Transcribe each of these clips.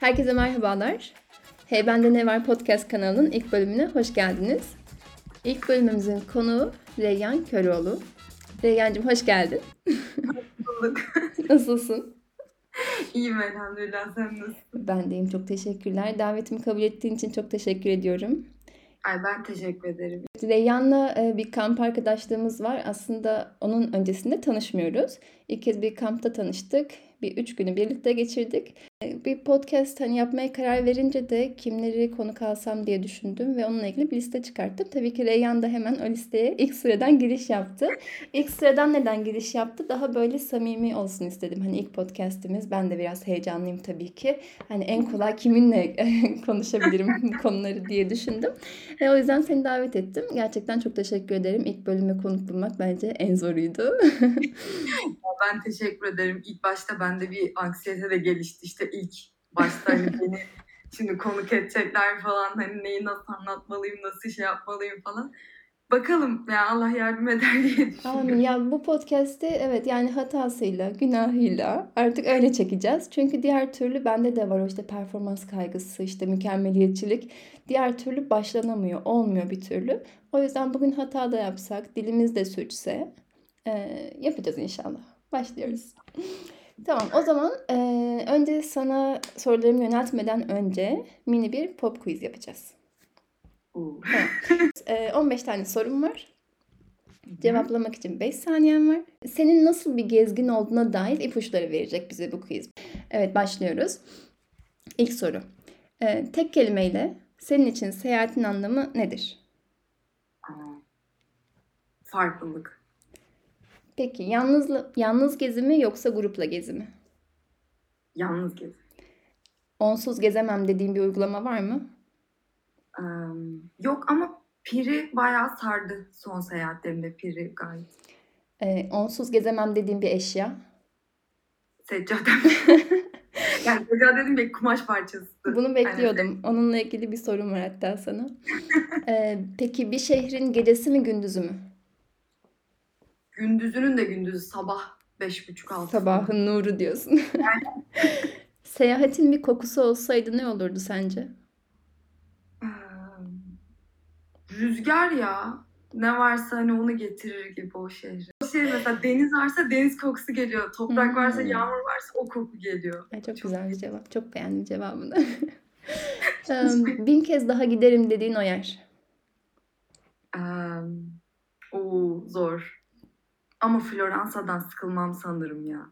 Herkese merhabalar. Hey Bende Ne Var podcast kanalının ilk bölümüne hoş geldiniz. İlk bölümümüzün konuğu Reyyan Köroğlu. Reyyancığım hoş geldin. Bulduk. Nasılsın? İyiyim elhamdülillah. Sen nasılsın? Ben deyim çok teşekkürler. Davetimi kabul ettiğin için çok teşekkür ediyorum. Ay ben teşekkür ederim. Reyyan'la e, bir kamp arkadaşlığımız var. Aslında onun öncesinde tanışmıyoruz. İlk kez bir kampta tanıştık. Bir üç günü birlikte geçirdik. E, Bir podcast hani yapmaya karar verince de kimleri konuk alsam diye düşündüm ve onunla ilgili bir liste çıkarttım. Tabii ki Reyyan da hemen o listeye ilk sıradan giriş yaptı. İlk sıradan neden giriş yaptı? Daha böyle samimi olsun istedim. Hani ilk podcast'imiz. Ben de biraz heyecanlıyım tabii ki. Hani en kolay kiminle konuşabilirim konuları diye düşündüm. E, o yüzden seni davet ettim. Gerçekten çok teşekkür ederim. İlk bölüme konuk bulmak bence en zoruydu. Ben teşekkür ederim. İlk başta bende bir anksiyete de gelişti. İşte ilk başta hani beni şimdi konuk edecekler falan. Hani neyi nasıl anlatmalıyım, nasıl şey yapmalıyım falan. Bakalım ya Allah yardım eder diye düşünüyorum. Amin. Ya bu podcast'i evet yani hatasıyla, günahıyla artık öyle çekeceğiz. Çünkü diğer türlü bende de var o işte performans kaygısı, işte mükemmeliyetçilik. Diğer türlü başlanamıyor, olmuyor bir türlü. O yüzden bugün hata da yapsak, dilimiz de sürçse e, yapacağız inşallah. Başlıyoruz. Tamam o zaman e, önce sana sorularımı yöneltmeden önce mini bir pop quiz yapacağız. E, 15 tane sorum var. Cevaplamak için 5 saniyen var. Senin nasıl bir gezgin olduğuna dair ipuçları verecek bize bu quiz. Evet başlıyoruz. İlk soru. Ee, tek kelimeyle senin için seyahatin anlamı nedir? Farklılık. Peki yalnız, yalnız gezi mi yoksa grupla gezi mi? Yalnız gez. Onsuz gezemem dediğin bir uygulama var mı? Ee, yok ama Piri bayağı sardı son seyahatlerimde Piri gayet. Ee, onsuz gezemem dediğin bir eşya. Seccadem. yani seccadenin bir kumaş parçası. Bunu bekliyordum. Onunla ilgili bir sorum var hatta sana. Ee, peki bir şehrin gecesi mi gündüzü mü? Gündüzünün de gündüzü sabah beş buçuk altı. Sabahın nuru diyorsun. Seyahatin bir kokusu olsaydı ne olurdu sence? Ee, Rüzgar ya. Ne varsa hani onu getirir gibi o şehre. O şey mesela deniz varsa deniz kokusu geliyor. Toprak varsa Hmm. yağmur varsa o koku geliyor. Ay, çok güzel bir cevap. Çok beğendim cevabını. Em, Bin kez daha giderim dediğin o yer. Ee, o zor. Ama Floransa'dan sıkılmam sanırım ya.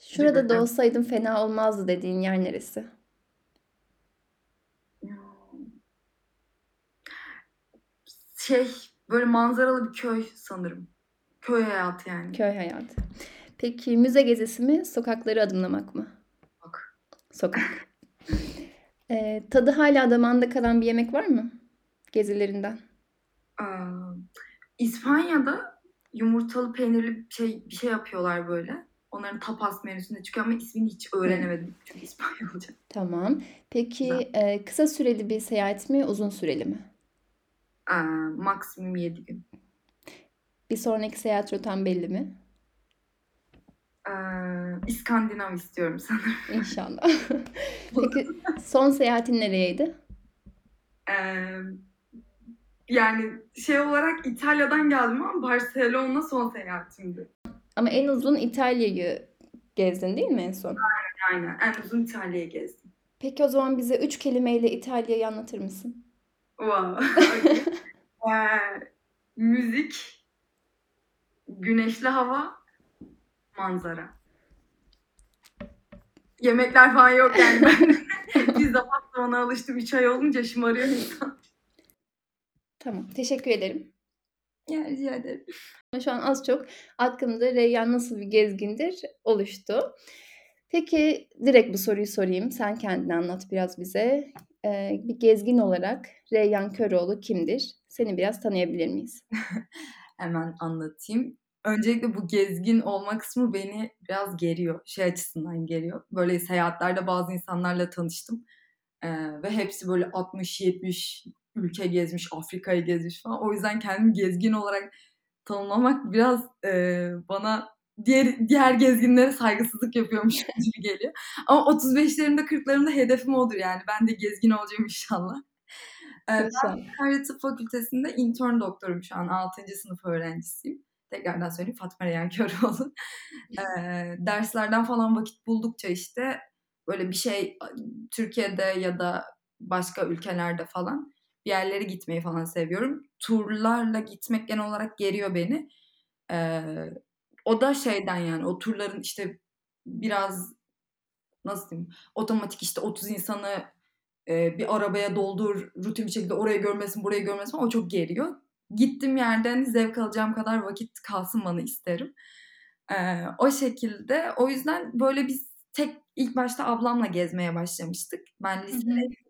Şurada da Hakikaten. olsaydım fena olmazdı dediğin yer neresi? Şey böyle manzaralı bir köy sanırım. Köy hayatı yani. Köy hayatı. Peki müze gezisi mi, sokakları adımlamak mı? Bak. Sokak. Ee, tadı hala damağında kalan bir yemek var mı? Gezilerinden. Ee, İspanya'da yumurtalı peynirli şey, bir şey yapıyorlar böyle. Onların tapas menüsünde çıkıyor ama ismini hiç öğrenemedim. Çünkü İspanyolca. Tamam. Peki e, kısa süreli bir seyahat mi, uzun süreli mi? Ee, maksimum 7 gün. Bir sonraki seyahat rotan belli mi? Ee, İskandinav istiyorum sanırım. İnşallah. Peki son seyahatin nereyeydi? Ee, yani şey olarak İtalya'dan geldim ama Barcelona son seyahatimdi. Ama en uzun İtalya'yı gezdin değil mi en son? Aynen. En uzun İtalya'yı gezdim. Peki o zaman bize üç kelimeyle İtalya'yı anlatır mısın? Wow. Ee, müzik, güneşli hava, manzara. Yemekler falan yok yani ben pizza pasta ona alıştım 3 ay olunca şımarıyor insan. Tamam. Teşekkür ederim. Ya rica ederim. Şu an az çok aklımda Reyyan nasıl bir gezgindir oluştu. Peki direkt bu soruyu sorayım. Sen kendini anlat biraz bize. Ee, bir gezgin olarak Reyyan Köroğlu kimdir? Seni biraz tanıyabilir miyiz? Hemen anlatayım. Öncelikle bu gezgin olma kısmı beni biraz geriyor. Şey açısından geriyor. Böyle seyahatlerde bazı insanlarla tanıştım. Ee, ve hepsi böyle 60-70 ülke gezmiş, Afrika'yı gezmiş falan. O yüzden kendimi gezgin olarak tanımlamak biraz e, bana diğer diğer gezginlere saygısızlık yapıyormuş gibi geliyor. Ama 35'lerimde 40'larımda hedefim odur yani. Ben de gezgin olacağım inşallah. Ee, ben Sakarya Tıp Fakültesi'nde intern doktorum şu an. 6. sınıf öğrencisiyim. Tekrardan söyleyeyim Fatma Reyhan Köroğlu. ee, derslerden falan vakit buldukça işte böyle bir şey Türkiye'de ya da başka ülkelerde falan yerlere gitmeyi falan seviyorum. Turlarla gitmek genel olarak geriyor beni. Ee, o da şeyden yani o turların işte biraz nasıl diyeyim otomatik işte 30 insanı e, bir arabaya doldur rutin bir şekilde orayı görmesin burayı görmesin o çok geriyor. Gittiğim yerden zevk alacağım kadar vakit kalsın bana isterim. Ee, o şekilde o yüzden böyle biz tek ilk başta ablamla gezmeye başlamıştık. Ben lisedeydim.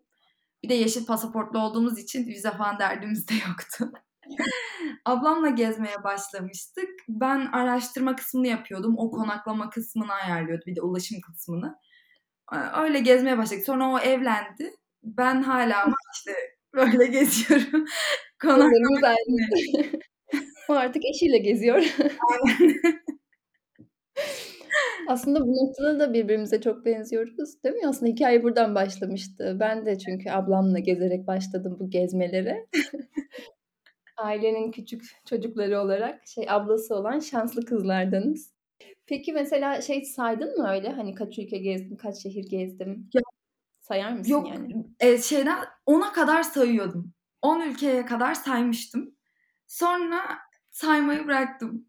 Bir de yeşil pasaportlu olduğumuz için vize falan derdimiz de yoktu. Ablamla gezmeye başlamıştık. Ben araştırma kısmını yapıyordum. O konaklama kısmını ayarlıyordu. Bir de ulaşım kısmını. Öyle gezmeye başladık. Sonra o evlendi. Ben hala işte böyle geziyorum. konaklama o artık eşiyle geziyor. Aslında bu noktada da birbirimize çok benziyoruz, değil mi? Aslında hikaye buradan başlamıştı. Ben de çünkü ablamla gezerek başladım bu gezmelere. Ailenin küçük çocukları olarak, şey, ablası olan şanslı kızlardanız. Peki mesela şey saydın mı öyle? Hani kaç ülke gezdim, kaç şehir gezdim? Ya, Sayar mısın yok, yani? eee, şeyden 10'a kadar sayıyordum. 10 ülkeye kadar saymıştım. Sonra saymayı bıraktım.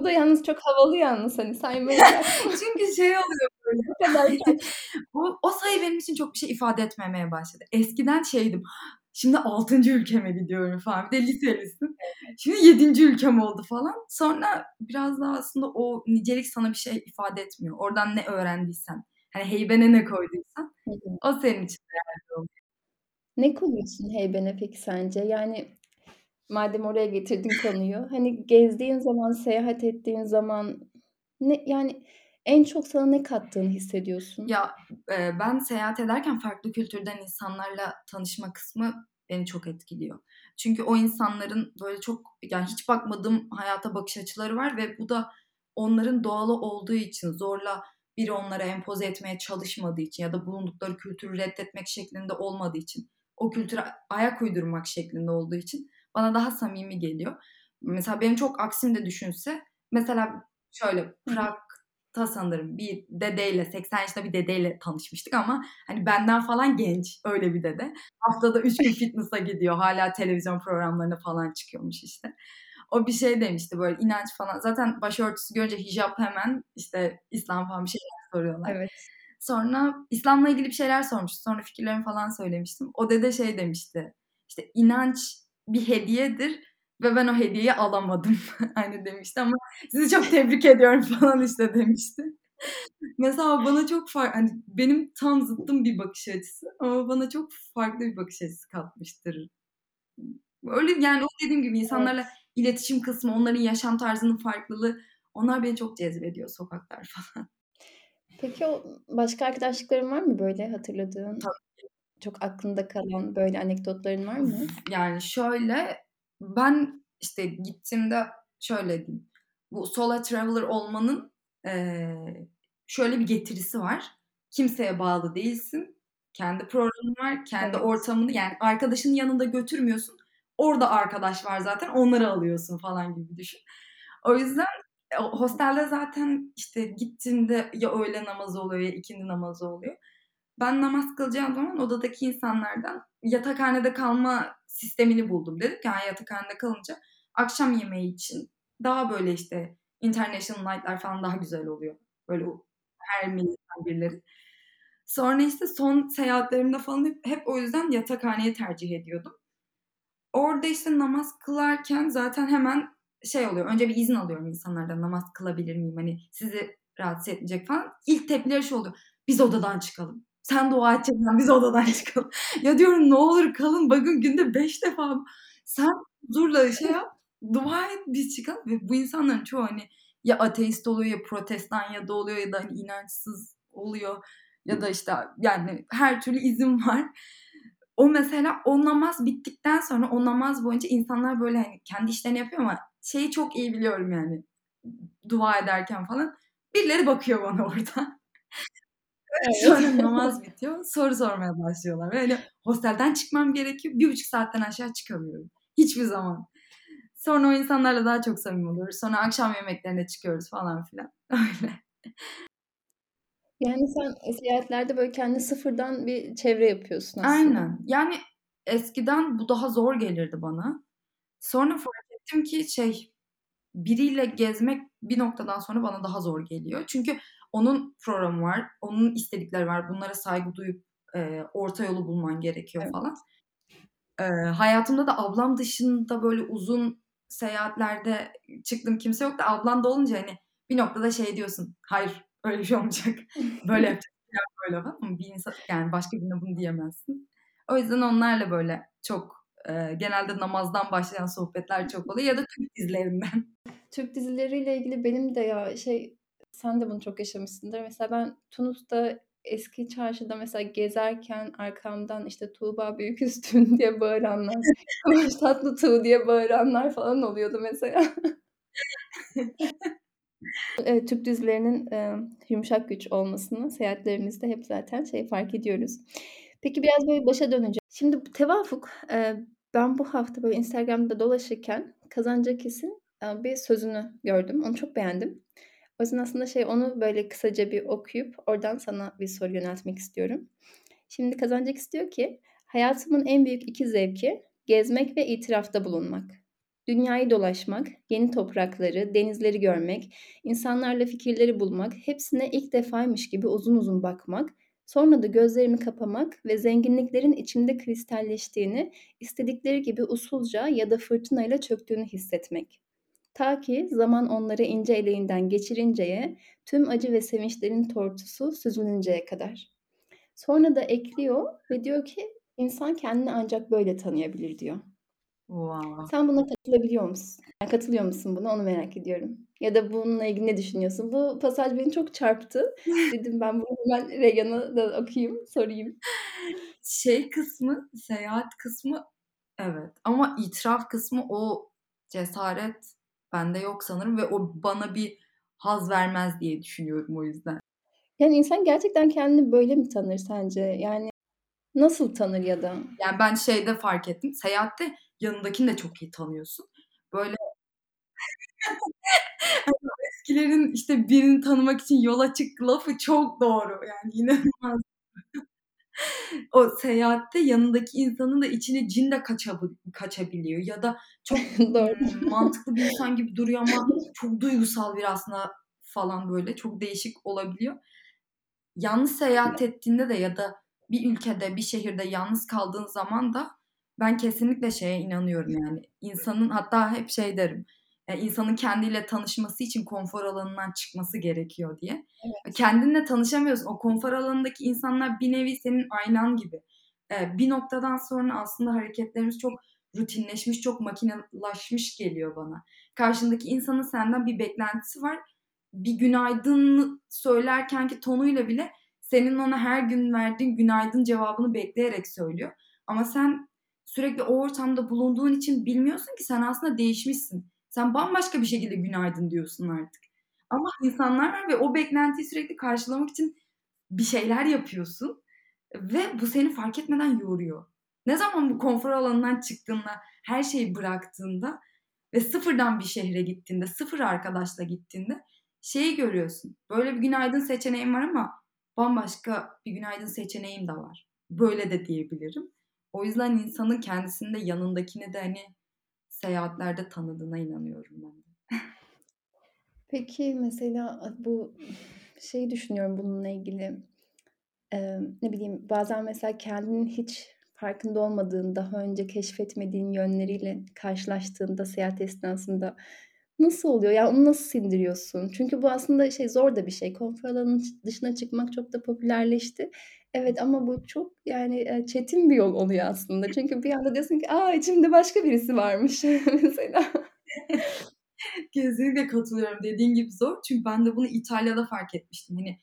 O da yalnız çok havalı yalnız hani saymayı. Çünkü şey oluyor böyle. O kadar o, o sayı benim için çok bir şey ifade etmemeye başladı. Eskiden şeydim. Şimdi 6. ülkeme gidiyorum falan. Bir de liselisin. Şimdi 7. ülkem oldu falan. Sonra biraz daha aslında o nicelik sana bir şey ifade etmiyor. Oradan ne öğrendiysen. Hani heybene ne koyduysan. o senin için değerli oluyor. Ne koyuyorsun heybene peki sence? Yani madem oraya getirdin konuyu. Hani gezdiğin zaman, seyahat ettiğin zaman ne yani en çok sana ne kattığını hissediyorsun? Ya, eee, ben seyahat ederken farklı kültürden insanlarla tanışma kısmı beni çok etkiliyor. Çünkü o insanların böyle çok yani hiç bakmadığım hayata bakış açıları var ve bu da onların doğalı olduğu için zorla biri onlara empoze etmeye çalışmadığı için ya da bulundukları kültürü reddetmek şeklinde olmadığı için o kültüre ayak uydurmak şeklinde olduğu için bana daha samimi geliyor. Mesela benim çok aksimde düşünse mesela şöyle Prag'ta sanırım bir dedeyle 80 yaşında bir dedeyle tanışmıştık ama hani benden falan genç öyle bir dede. Haftada 3 gün fitness'a gidiyor. Hala televizyon programlarına falan çıkıyormuş işte. O bir şey demişti böyle inanç falan. Zaten başörtüsü görünce hijab hemen işte İslam falan bir şeyler soruyorlar. Evet. Sonra İslam'la ilgili bir şeyler sormuştu. Sonra fikirlerimi falan söylemiştim. O dede şey demişti. İşte inanç bir hediyedir ve ben o hediyeyi alamadım. hani demişti ama sizi çok tebrik ediyorum falan işte demişti. Mesela bana çok farklı, hani benim tam zıttım bir bakış açısı ama bana çok farklı bir bakış açısı katmıştır. Öyle yani o dediğim gibi insanlarla evet. iletişim kısmı, onların yaşam tarzının farklılığı onlar beni çok cezbediyor sokaklar falan. Peki o başka arkadaşlıkların var mı böyle hatırladığın? Tabii. Çok aklında kalan böyle anekdotların var mı? Yani şöyle ben işte gittiğimde şöyle diyeyim. Bu solo traveler olmanın e, şöyle bir getirisi var. Kimseye bağlı değilsin. Kendi programın var. Kendi evet. ortamını yani arkadaşının yanında götürmüyorsun. Orada arkadaş var zaten. Onları alıyorsun falan gibi düşün. O yüzden hostelde zaten işte gittiğinde ya öğle namazı oluyor ya ikindi namazı oluyor. Ben namaz kılacağım zaman odadaki insanlardan yatakhanede kalma sistemini buldum. Dedik yani yatakhanede kalınca akşam yemeği için daha böyle işte international night'lar falan daha güzel oluyor. Böyle her milletten birileri. Sonra işte son seyahatlerimde falan hep, hep o yüzden yatakhaneyi tercih ediyordum. Orada işte namaz kılarken zaten hemen şey oluyor. Önce bir izin alıyorum insanlardan namaz kılabilir miyim? Hani sizi rahatsız etmeyecek falan. İlk tepkileri şu oluyor. Biz odadan çıkalım. Sen dua edeceksen biz odadan çıkalım. ya diyorum ne olur kalın bakın günde beş defa sen huzurla şey yap dua et biz çıkalım. Ve bu insanların çoğu hani ya ateist oluyor ya protestan ya da oluyor ya da hani inançsız oluyor. Ya da işte yani her türlü izin var. O mesela o namaz bittikten sonra o namaz boyunca insanlar böyle hani kendi işlerini yapıyor ama şeyi çok iyi biliyorum yani. dua ederken falan birileri bakıyor bana orada. Evet. Sonra namaz bitiyor. Soru sormaya başlıyorlar. Böyle hostelden çıkmam gerekiyor. Bir buçuk saatten aşağı çıkamıyorum. Hiçbir zaman. Sonra o insanlarla daha çok samimi oluyoruz. Sonra akşam yemeklerine çıkıyoruz falan filan. Öyle. Yani sen seyahatlerde böyle kendi sıfırdan bir çevre yapıyorsun aslında. Aynen. Yani eskiden bu daha zor gelirdi bana. Sonra fark ettim ki şey biriyle gezmek bir noktadan sonra bana daha zor geliyor. Çünkü onun programı var, onun istedikleri var. Bunlara saygı duyup e, orta yolu bulman gerekiyor evet. falan. E, hayatımda da ablam dışında böyle uzun seyahatlerde çıktım kimse yok da ablan da olunca hani bir noktada şey diyorsun. Hayır öyle bir şey olmayacak. Böyle yapacak. böyle ama bir insan yani başka birine bunu diyemezsin. O yüzden onlarla böyle çok e, genelde namazdan başlayan sohbetler çok oluyor ya da Türk dizilerinden. Türk dizileriyle ilgili benim de ya şey sen de bunu çok yaşamışsındır. Mesela ben Tunus'ta eski çarşıda mesela gezerken arkamdan işte Tuğba Büyük Üstün diye bağıranlar, Kıvanç Tatlı Tuğ diye bağıranlar falan oluyordu mesela. evet, Türk dizilerinin e, yumuşak güç olmasını seyahatlerimizde hep zaten şey fark ediyoruz. Peki biraz böyle başa döneceğim. Şimdi tevafuk e, ben bu hafta böyle Instagram'da dolaşırken Kazanca Kesin e, bir sözünü gördüm. Onu çok beğendim. O yüzden aslında şey onu böyle kısaca bir okuyup oradan sana bir soru yöneltmek istiyorum. Şimdi Kazancak istiyor ki hayatımın en büyük iki zevki gezmek ve itirafta bulunmak. Dünyayı dolaşmak, yeni toprakları, denizleri görmek, insanlarla fikirleri bulmak, hepsine ilk defaymış gibi uzun uzun bakmak, sonra da gözlerimi kapamak ve zenginliklerin içimde kristalleştiğini, istedikleri gibi usulca ya da fırtınayla çöktüğünü hissetmek. Ta ki zaman onları ince eleğinden geçirinceye, tüm acı ve sevinçlerin tortusu süzülünceye kadar. Sonra da ekliyor ve diyor ki insan kendini ancak böyle tanıyabilir diyor. Wow. Sen buna katılabiliyor musun? Yani katılıyor musun buna onu merak ediyorum. Ya da bununla ilgili ne düşünüyorsun? Bu pasaj beni çok çarptı. Dedim ben bunu hemen Regan'a da okuyayım, sorayım. Şey kısmı, seyahat kısmı evet. Ama itiraf kısmı o cesaret bende yok sanırım ve o bana bir haz vermez diye düşünüyorum o yüzden. Yani insan gerçekten kendini böyle mi tanır sence? Yani nasıl tanır ya da? Yani ben şeyde fark ettim. Seyahatte yanındakini de çok iyi tanıyorsun. Böyle eskilerin işte birini tanımak için yola çık lafı çok doğru. Yani inanılmaz. o seyahatte yanındaki insanın da içine cin de kaçabiliyor ya da çok mantıklı bir insan gibi duruyor ama çok duygusal bir aslında falan böyle çok değişik olabiliyor. Yalnız seyahat ettiğinde de ya da bir ülkede, bir şehirde yalnız kaldığın zaman da ben kesinlikle şeye inanıyorum yani. insanın hatta hep şey derim. Yani insanın kendiyle tanışması için konfor alanından çıkması gerekiyor diye. Evet. Kendinle tanışamıyorsun. O konfor alanındaki insanlar bir nevi senin aynan gibi. Ee, bir noktadan sonra aslında hareketlerimiz çok rutinleşmiş, çok makinelaşmış geliyor bana. Karşındaki insanın senden bir beklentisi var. Bir günaydın söylerken ki tonuyla bile senin ona her gün verdiğin günaydın cevabını bekleyerek söylüyor. Ama sen sürekli o ortamda bulunduğun için bilmiyorsun ki sen aslında değişmişsin. Sen bambaşka bir şekilde günaydın diyorsun artık. Ama insanlar var ve o beklentiyi sürekli karşılamak için bir şeyler yapıyorsun ve bu seni fark etmeden yoruyor. Ne zaman bu konfor alanından çıktığında, her şeyi bıraktığında ve sıfırdan bir şehre gittiğinde, sıfır arkadaşla gittiğinde şeyi görüyorsun. Böyle bir günaydın seçeneğim var ama bambaşka bir günaydın seçeneğim de var. Böyle de diyebilirim. O yüzden insanın kendisinde yanındakini de hani seyahatlerde tanıdığına inanıyorum ben. Peki mesela bu şeyi düşünüyorum bununla ilgili. Ee, ne bileyim bazen mesela kendinin hiç farkında olmadığın, daha önce keşfetmediğin yönleriyle karşılaştığında seyahat esnasında nasıl oluyor? Yani onu nasıl sindiriyorsun? Çünkü bu aslında şey zor da bir şey. Konfor alanının dışına çıkmak çok da popülerleşti. Evet ama bu çok yani çetin bir yol oluyor aslında. Çünkü bir anda diyorsun ki aa içimde başka birisi varmış mesela. Kesinlikle katılıyorum. Dediğin gibi zor. Çünkü ben de bunu İtalya'da fark etmiştim. Hani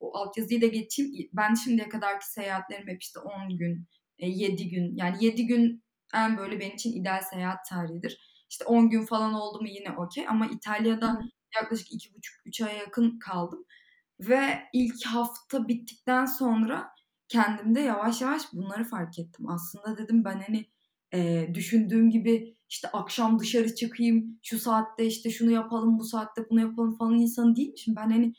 o altyazıyı da geçeyim. Ben şimdiye kadarki seyahatlerim hep işte 10 gün, 7 gün. Yani 7 gün en böyle benim için ideal seyahat tarihidir. İşte 10 gün falan oldu mu yine okey. Ama İtalya'da yaklaşık 2,5-3 aya yakın kaldım. Ve ilk hafta bittikten sonra kendimde yavaş yavaş bunları fark ettim. Aslında dedim ben hani e, düşündüğüm gibi işte akşam dışarı çıkayım, şu saatte işte şunu yapalım, bu saatte bunu yapalım falan insanı değilmişim. Ben hani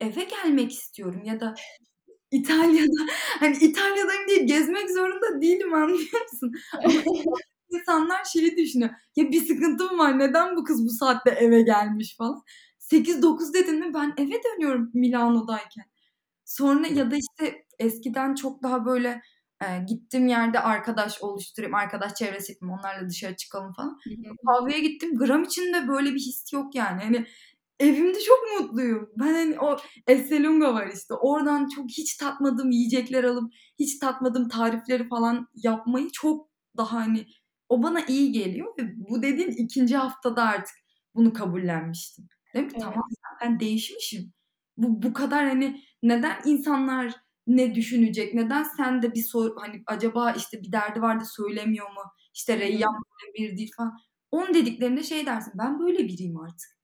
eve gelmek istiyorum ya da İtalya'da hani İtalya'dayım diye gezmek zorunda değilim anlıyor musun? İnsanlar şeyi düşünüyor. Ya bir sıkıntım var neden bu kız bu saatte eve gelmiş falan. 8-9 dedin mi ben eve dönüyorum Milano'dayken. Sonra ya da işte eskiden çok daha böyle e, gittiğim yerde arkadaş oluşturayım, arkadaş çevresi yapayım, onlarla dışarı çıkalım falan. Kahveye gittim gram içinde böyle bir his yok yani. Hani evimde çok mutluyum. Ben hani o Esselunga var işte. Oradan çok hiç tatmadığım yiyecekler alıp hiç tatmadığım tarifleri falan yapmayı çok daha hani o bana iyi geliyor ve bu dediğin ikinci haftada artık bunu kabullenmiştim. Dedim ki Evet. tamam ben değişmişim. Bu bu kadar hani neden insanlar ne düşünecek? Neden sen de bir soru hani acaba işte bir derdi var da söylemiyor mu? İşte Reyyan böyle biri değil falan. Onun dediklerinde şey dersin ben böyle biriyim artık.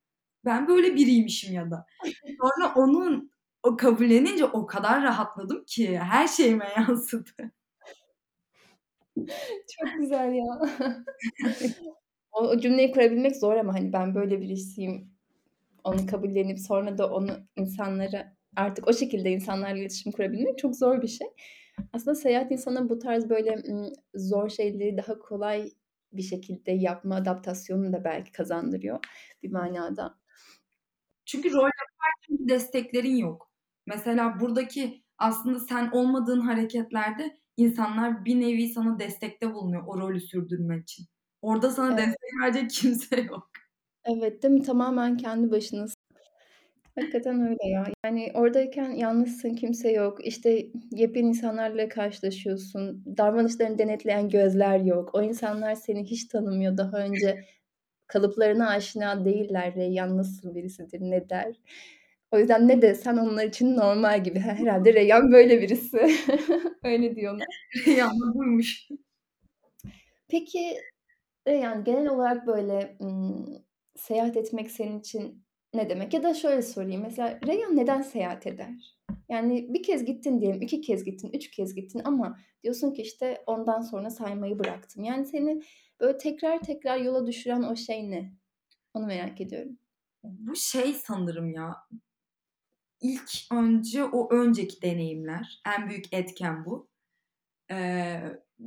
Ben böyle biriymişim ya da. Sonra onun o kabullenince o kadar rahatladım ki her şeyime yansıdı. Çok güzel ya. O, o cümleyi kurabilmek zor ama hani ben böyle birisiyim. Onu kabullenip sonra da onu insanlara artık o şekilde insanlarla iletişim kurabilmek çok zor bir şey. Aslında seyahat insana bu tarz böyle zor şeyleri daha kolay bir şekilde yapma adaptasyonunu da belki kazandırıyor bir manada. Çünkü rol yaparken bir desteklerin yok. Mesela buradaki aslında sen olmadığın hareketlerde insanlar bir nevi sana destekte bulunuyor o rolü sürdürmek için. Orada sana Evet. destek verecek kimse yok. Evet, değil mi? Tamamen kendi başınasın. Hakikaten öyle ya. Yani oradayken yalnızsın, kimse yok. İşte yepyeni insanlarla karşılaşıyorsun. Davranışlarını denetleyen gözler yok. O insanlar seni hiç tanımıyor. Daha önce kalıplarına aşina değiller. Reyyan nasıl birisidir, ne der. O yüzden ne desen onlar için normal gibi. Herhalde Reyyan böyle birisi. Öyle diyorlar. Reyyan da buymuş. Peki Reyyan genel olarak böyle seyahat etmek senin için ne demek? Ya da şöyle sorayım. Mesela Reyyan neden seyahat eder? Yani bir kez gittin diyelim, iki kez gittin, üç kez gittin ama diyorsun ki işte ondan sonra saymayı bıraktım. Yani seni böyle tekrar tekrar yola düşüren o şey ne? Onu merak ediyorum. Bu şey sanırım ya. İlk önce o önceki deneyimler. En büyük etken bu. Ee,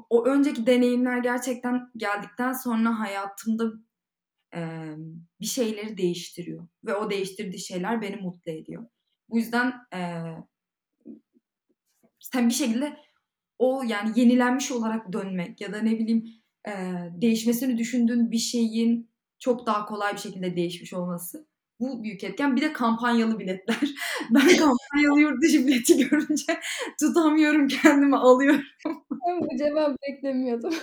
o önceki deneyimler gerçekten geldikten sonra hayatımda e, bir şeyleri değiştiriyor. Ve o değiştirdiği şeyler beni mutlu ediyor. Bu yüzden e, sen bir şekilde o yani yenilenmiş olarak dönmek ya da ne bileyim e, değişmesini düşündüğün bir şeyin çok daha kolay bir şekilde değişmiş olması. Bu büyük etken. Bir de kampanyalı biletler. Ben kampanyalı yurt dışı bileti görünce tutamıyorum kendimi alıyorum. Ben bu cevabı beklemiyordum.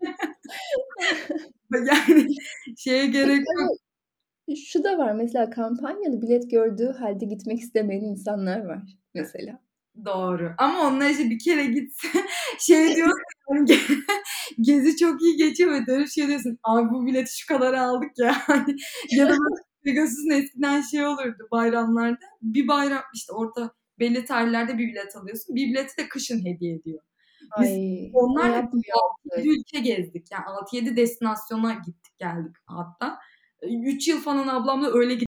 yani şeye gerek yok. Şu da var mesela kampanyalı bilet gördüğü halde gitmek istemeyen insanlar var mesela. Doğru. Ama onlar işte bir kere gitse şey diyorsun yani gezi çok iyi geçiyor ve dönüş şey diyorsun abi bu bileti şu kadar aldık ya. ya da Pegasus'un eskiden şey olurdu bayramlarda. Bir bayram işte orada belli tarihlerde bir bilet alıyorsun. Bir bileti de kışın hediye ediyor. Biz Ay, onlarla yapmıyor 6-7 ülke gezdik. Yani 6-7 destinasyona gittik geldik hatta. 3 yıl falan ablamla öyle gittik.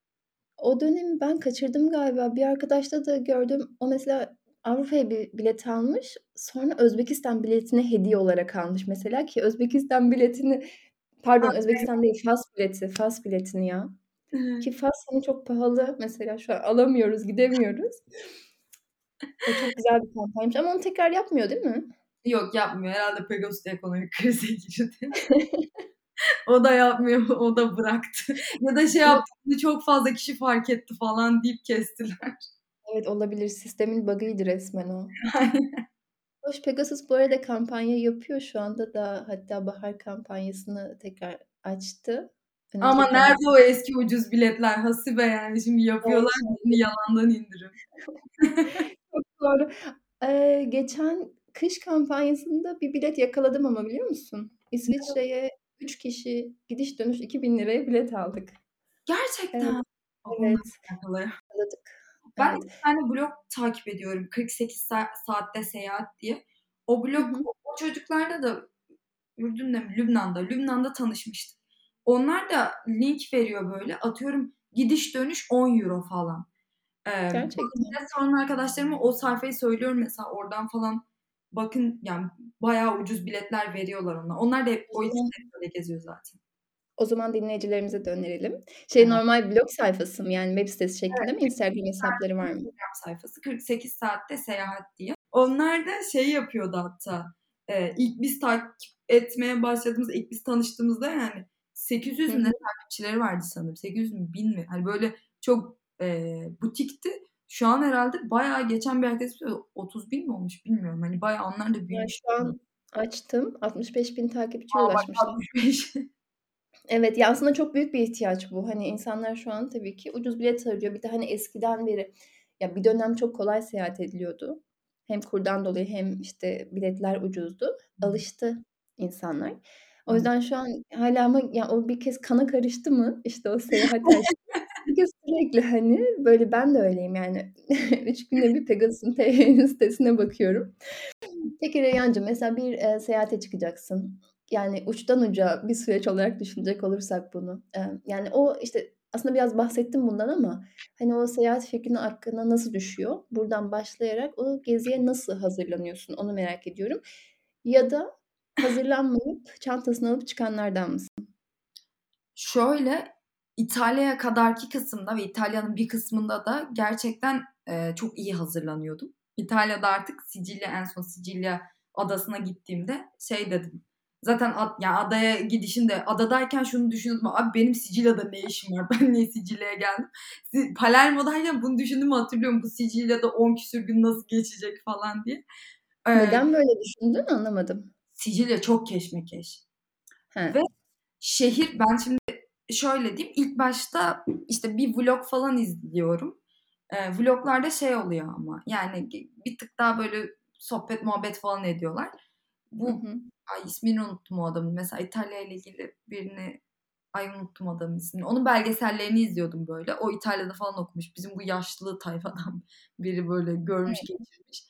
O dönemi ben kaçırdım galiba. Bir arkadaşta da gördüm. O mesela Avrupa'ya bir bilet almış. Sonra Özbekistan biletini hediye olarak almış mesela ki Özbekistan biletini pardon Özbekistan değil Fas bileti. Fas biletini ya. Ki Fas hani çok pahalı. Mesela şu an alamıyoruz, gidemiyoruz. O çok güzel bir kampanyaymış ama onu tekrar yapmıyor değil mi? Yok yapmıyor. Herhalde Pegasus ekonomik krize girdi. o da yapmıyor. O da bıraktı. ya da şey yaptı. Çok fazla kişi fark etti falan deyip kestiler. Evet olabilir. Sistemin bug'ıydı resmen o. Hoş Pegasus bu arada kampanya yapıyor şu anda da hatta bahar kampanyasını tekrar açtı. Ama Önümüzdeki nerede o eski ucuz biletler Hasibe yani şimdi yapıyorlar Evet. yalandan indirim. Çok doğru. Eee, geçen kış kampanyasında bir bilet yakaladım ama biliyor musun? İsviçre'ye 3 kişi gidiş dönüş 2000 liraya bilet aldık. Evet. Gerçekten. Evet. alakalı. Anladık. Ben Evet. bir tane blog takip ediyorum. 48 sa saatte seyahat diye. O blog hı. o çocuklarla da Ürdün'de mi? Lübnan'da. Lübnan'da tanışmıştık. Onlar da link veriyor böyle. Atıyorum gidiş dönüş €10 falan. Eee, Gerçekten. soran arkadaşlarıma o sayfayı söylüyorum mesela oradan falan bakın yani bayağı ucuz biletler veriyorlar onlar. Onlar da hep O yüzden öyle geziyor zaten. O zaman dinleyicilerimize de önerelim. Şey Evet. normal blog sayfası mı? Yani web sitesi şeklinde Evet. mi? Instagram hesapları var mı? Instagram sayfası 48 saatte seyahat diye. Onlar da şey yapıyordu hatta. Eee, ilk biz takip etmeye başladığımızda, ilk biz tanıştığımızda yani 800 Hı mü ne takipçileri vardı sanırım. 800 mü 1000 mi? Hani böyle çok, eee, butikti. Şu an herhâlde bayağı geçen bir arkadaşım söyledi 30.000 mi olmuş bilmiyorum. Hani bayağı onlar da Ya, büyümüş şu an açtım. 65.000 takipçiye A, bak ulaşmışlar. 65. Evet, ya, aslında çok büyük bir ihtiyaç bu. Hani, insanlar şu an tabii ki ucuz bilet arıyor. Bir de, hani, eskiden beri ya, bir dönem çok kolay seyahat ediliyordu. Hem kurdan dolayı hem, işte, biletler ucuzdu. Alıştı insanlar. O yüzden şu an hâlâ ama ya, o bir kez kana karıştı mı, işte, o seyahat kez sürekli, hani, böyle ben de öyleyim yani. 3 günde bir Pegasus'un sitesine bakıyorum. Peki Reyhancığım, mesela bir, eee, seyahate çıkacaksın. Yani uçtan uca bir süreç olarak düşünecek olursak bunu. Eee, yani o, işte, aslında biraz bahsettin bundan ama, hani, o seyahat fikrin aklına nasıl düşüyor? Buradan başlayarak o geziye nasıl hazırlanıyorsun? Onu merak ediyorum. Ya da hazırlanmayıp çantasını alıp çıkanlardan mısın? Şöyle, İtalya'ya kadarki kısımda ve İtalya'nın bir kısmında da gerçekten, eee, çok iyi hazırlanıyordum. İtalya'da artık Sicilya en son Sicilya adasına gittiğimde şey dedim. Zaten ad ya, adaya gidişimde adadayken şunu düşünüyordum. Abi benim Sicilya'da ne işim var? Ben niye Sicilya'ya geldim? Palermo'dayken bunu düşündüğümü hatırlıyorum. Bu Sicilya'da 10 küsur gün nasıl geçecek falan diye. Eee Neden böyle düşündün? Anlamadım. Sicilya çok keşmekeş. He. Ve şehir ben şimdi şöyle diyeyim, ilk başta, işte, bir vlog falan izliyorum. Eee, vloglarda şey oluyor ama, yani bir tık daha böyle sohbet muhabbet falan ediyorlar. Hı Bu hı. ay ismini unuttum o adamın. Mesela İtalya'yla ilgili birini ay unuttum adamın ismini. Onun belgesellerini izliyordum böyle. O İtalya'da falan okumuş. Bizim bu yaşlı tayfadan biri böyle görmüş Evet. geçirmiş.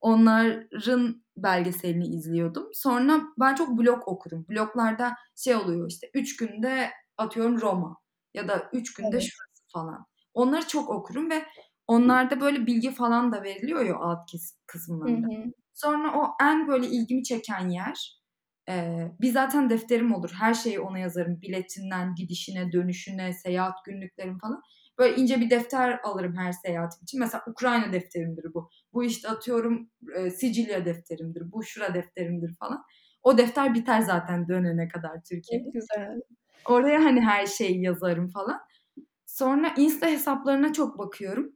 Onların belgeselini izliyordum. Sonra ben çok blog okurum. Bloglarda şey oluyor işte 3 günde atıyorum Roma ya da 3 günde Evet. şurası falan. Onları çok okurum ve onlarda böyle bilgi falan da veriliyor ya alt kes Hı kısımlarında. hı. Sonra o en böyle ilgimi çeken yer, eee, bir zaten defterim olur. Her şeyi ona yazarım. Biletinden gidişine, dönüşüne, seyahat günlüklerim falan. Böyle ince bir defter alırım her seyahatim için. Mesela Ukrayna defterimdir bu. Bu işte atıyorum, eee, Sicilya defterimdir. Bu şura defterimdir falan. O defter biter zaten dönene kadar Türkiye'ye. Çok güzel. Oraya, hani, her şeyi yazarım falan. Sonra Insta hesaplarına çok bakıyorum.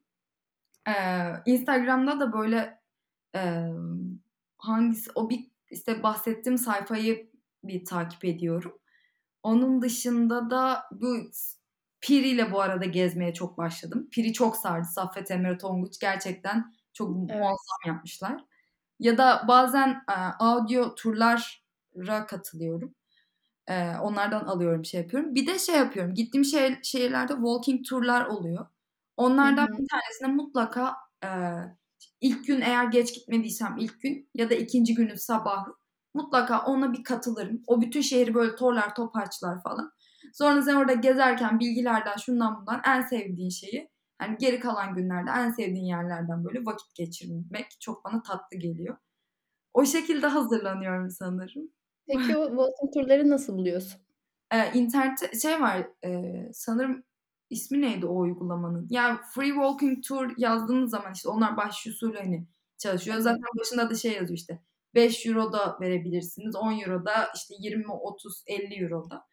Eee, Instagram'da da böyle, emm, hangisi o bir işte bahsettiğim sayfayı bir takip ediyorum. Onun dışında da bu s Piri'yle bu arada gezmeye çok başladım. Piri çok sardı. Saffet Emre Tonguç gerçekten çok Evet. muazzam yapmışlar. Ya da bazen, eee, audio turlara katılıyorum. Eee, onlardan alıyorum, şey yapıyorum. Bir de şey yapıyorum, gittiğim şehir şehirlerde walking tur'lar oluyor. Onlardan hı. bir tanesine mutlaka, eee, ilk gün eğer geç gitmediysem ilk gün ya da 2'nci günün sabahı mutlaka ona bir katılırım. O bütün şehri böyle torlar topaçlar falan. Sonra sen orada gezerken bilgilerden şundan bundan en sevdiğin şeyi, hani, geri kalan günlerde en sevdiğin yerlerden böyle vakit geçirmek çok bana tatlı geliyor. O şekilde hazırlanıyorum sanırım. Peki o walking tur'ları nasıl buluyorsun? Eee, internette şey var, eee, sanırım ismi neydi o uygulamanın? Ya, Free Walking Tour yazdığınız zaman işte onlar başvuru usulü, hani, çalışıyor. Zaten başında da şey yazıyor işte €5 da verebilirsiniz, €10 da, işte 20, 30, €50 da.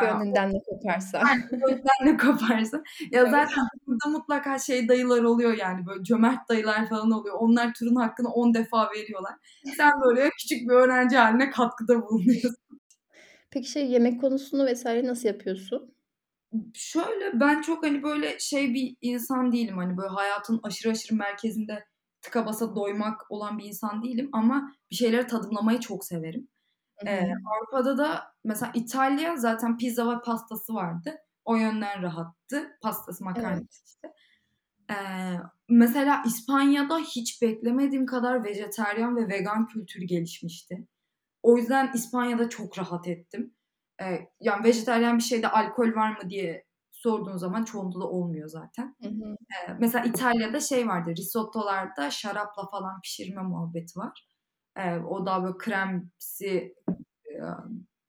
Gönlünden ne koparsa. Aynen, gönlünden ne koparsa. Ya, Evet. zaten burada mutlaka şey dayılar oluyor yani böyle cömert dayılar falan oluyor. Onlar turun hakkını 10 defa veriyorlar. Sen böyle küçük bir öğrenci hâline katkıda bulunuyorsun. Peki şey, yemek konusunu vs. nasıl yapıyorsun? Şöyle, ben çok, hani, böyle şey bir insan değilim. Hani, böyle hayatın aşırı aşırı merkezinde tıka basa doymak olan bir insan değilim ama bir şeyleri tadımlamayı çok severim. Hı hı. Avrupa'da da mesela İtalya zaten pizza ve pastası vardı. O yönden rahattı. Pastası makarnası evet. işte. Ee, mesela İspanya'da hiç beklemediğim kadar vejeteryan ve vegan kültürü gelişmişti. O yüzden İspanya'da çok rahat ettim. Ee, yani vejeteryan bir şeyde alkol var mı diye sorduğun zaman çoğunda da olmuyor zaten. Hı hı. Ee, mesela İtalya'da şey vardı risottolarda şarapla falan pişirme muhabbeti var. Ee, o da böyle kremsi e,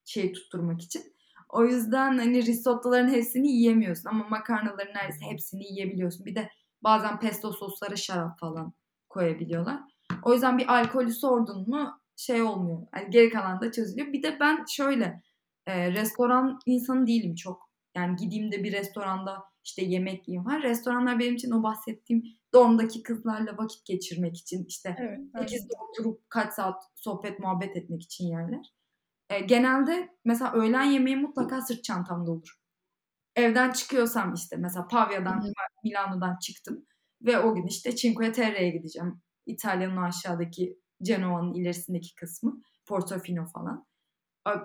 şey tutturmak için. O yüzden hani risottoların hepsini yiyemiyorsun ama makarnaların neredeyse hepsini yiyebiliyorsun. Bir de bazen pesto soslara şarap falan koyabiliyorlar. O yüzden bir alkolü sordun mu şey olmuyor. Yani geri kalan da çözülüyor. Bir de ben şöyle e, restoran insanı değilim çok. Yani gideyim de bir restoranda işte yemek yiyeyim. Ha, restoranlar benim için o bahsettiğim dormdaki kızlarla vakit geçirmek için işte evet, evet. oturup kaç saat sohbet muhabbet etmek için yerler. E, genelde mesela öğlen yemeği mutlaka sırt çantamda olur. Evden çıkıyorsam işte mesela Pavya'dan, Hı-hı. Milano'dan çıktım ve o gün işte Cinque Terre'ye gideceğim. İtalya'nın aşağıdaki Cenova'nın ilerisindeki kısmı. Portofino falan.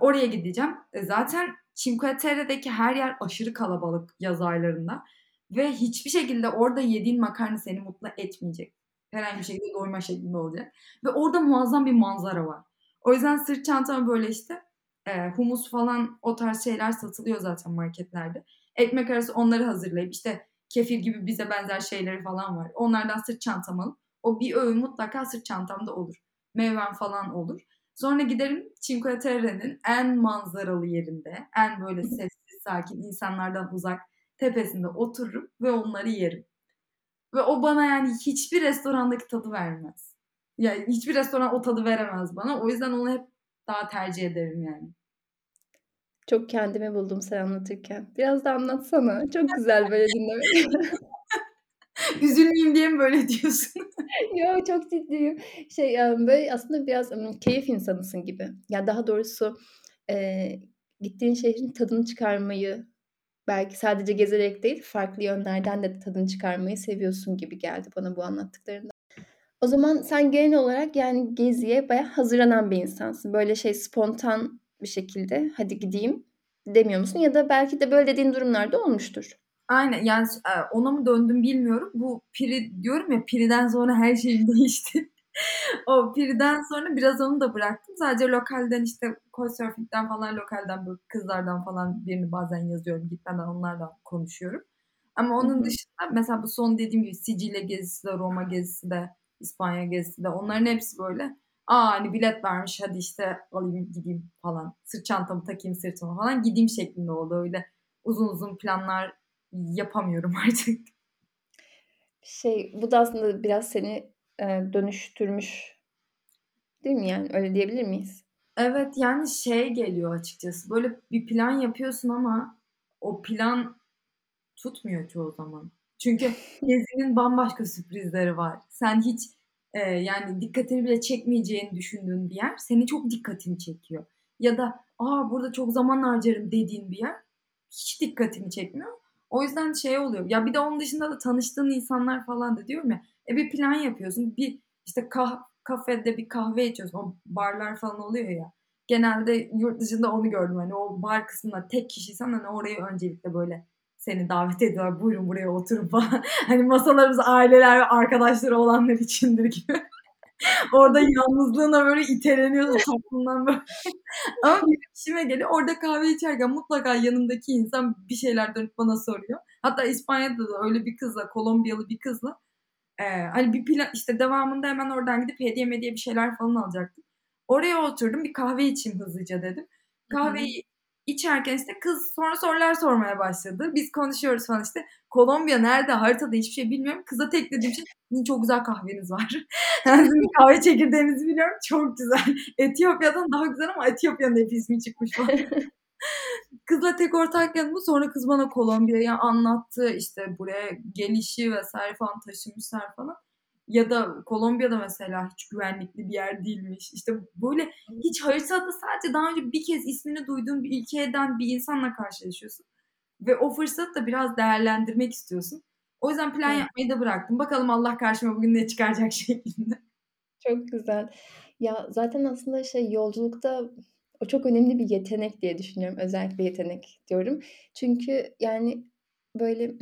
Oraya gideceğim. E, zaten Cinque Terre'deki her yer aşırı kalabalık yaz aylarında. Ve hiçbir şekilde orada yediğin makarna seni mutlu etmeyecek. Herhangi bir şekilde doyma şeklinde olacak. Ve orada muazzam bir manzara var. O yüzden sırt çantama böyle işte e, humus falan o tarz şeyler satılıyor zaten marketlerde. Ekmek arası onları hazırlayıp işte kefir gibi bize benzer şeyleri falan var. Onlardan sırt çantam alıp o bir öğün mutlaka sırt çantamda olur. Meyven falan olur. Sonra giderim Cinque Terre'nin en manzaralı yerinde, en böyle sessiz, sakin, insanlardan uzak tepesinde otururum ve onları yerim. Ve o bana yani hiçbir restorandaki tadı vermez. Yani hiçbir restoran o tadı veremez bana. O yüzden onu hep daha tercih ederim yani. Çok kendimi buldum sen anlatırken. Biraz da anlatsana. Çok güzel böyle dinlemek. Üzülmeyeyim diye mi böyle diyorsun? Yo çok ciddiyim. Şey böyle aslında biraz keyif insanısın gibi. Yani daha doğrusu e, gittiğin şehrin tadını çıkarmayı belki sadece gezerek değil farklı yönlerden de tadını çıkarmayı seviyorsun gibi geldi bana bu anlattıklarında. O zaman sen genel olarak yani geziye bayağı hazırlanan bir insansın. Böyle şey spontan bir şekilde hadi gideyim demiyor musun? Ya da belki de böyle dediğin durumlarda olmuştur. Aynen yani ona mı döndüm bilmiyorum. Bu piri diyorum ya piriden sonra her şey değişti. o piriden sonra biraz onu da bıraktım. Sadece lokalden işte Couchsurfing'den falan lokalden bu kızlardan falan birini bazen yazıyorum. Gitmeden onlarla konuşuyorum. Ama onun Hı-hı. dışında mesela bu son dediğim gibi Sicilya gezisi de Roma gezisi de İspanya gezisi de onların hepsi böyle aa hani bilet vermiş hadi işte alayım gideyim falan. Sırt çantamı takayım sırtıma falan gideyim şeklinde oldu. Öyle uzun uzun planlar yapamıyorum artık. Şey bu da aslında biraz seni e, dönüştürmüş değil mi yani öyle diyebilir miyiz? Evet yani şey geliyor açıkçası böyle bir plan yapıyorsun ama o plan tutmuyor çoğu zaman. Çünkü gezinin bambaşka sürprizleri var. Sen hiç e, yani dikkatini bile çekmeyeceğini düşündüğün bir yer seni çok dikkatini çekiyor. Ya da aa burada çok zaman harcarım dediğin bir yer hiç dikkatini çekmiyor. O yüzden şey oluyor. Ya bir de onun dışında da tanıştığın insanlar falan da diyorum ya. E bir plan yapıyorsun. Bir işte kah kafede bir kahve içiyorsun. O barlar falan oluyor ya. Genelde yurt dışında onu gördüm. Hani o bar kısmında tek kişiysen hani orayı öncelikle böyle seni davet ediyorlar. Buyurun buraya oturun falan. hani masalarımız aileler ve arkadaşları olanlar içindir gibi. Orada yalnızlığına böyle iteleniyorsun toplumdan böyle. Ama bir işime geliyor. Orada kahve içerken mutlaka yanımdaki insan bir şeyler dönüp bana soruyor. Hatta İspanya'da da öyle bir kızla, Kolombiyalı bir kızla e, hani bir plan işte devamında hemen oradan gidip hediye mediye bir şeyler falan alacaktım. Oraya oturdum bir kahve içeyim hızlıca dedim. Kahveyi içerken işte kız sonra sorular sormaya başladı. Biz konuşuyoruz falan işte. Kolombiya nerede haritada hiçbir şey bilmiyorum. Kıza tek dediğim şey sizin çok güzel kahveniz var. yani sizin kahve çekirdeğinizi biliyorum. Çok güzel. Etiyopya'dan daha güzel ama Etiyopya'nın hep ismi çıkmış falan. Kızla tek ortak yanımız sonra kız bana Kolombiya'yı anlattı. İşte buraya gelişi vesaire falan taşımışlar falan ya da Kolombiya'da mesela hiç güvenlikli bir yer değilmiş. İşte böyle hiç haritada sadece daha önce bir kez ismini duyduğun bir ülkeden bir insanla karşılaşıyorsun. Ve o fırsatı da biraz değerlendirmek istiyorsun. O yüzden plan evet. yapmayı da bıraktım. Bakalım Allah karşıma bugün ne çıkaracak şeklinde. Çok güzel. Ya zaten aslında şey yolculukta o çok önemli bir yetenek diye düşünüyorum. Özel bir yetenek diyorum. Çünkü yani böyle,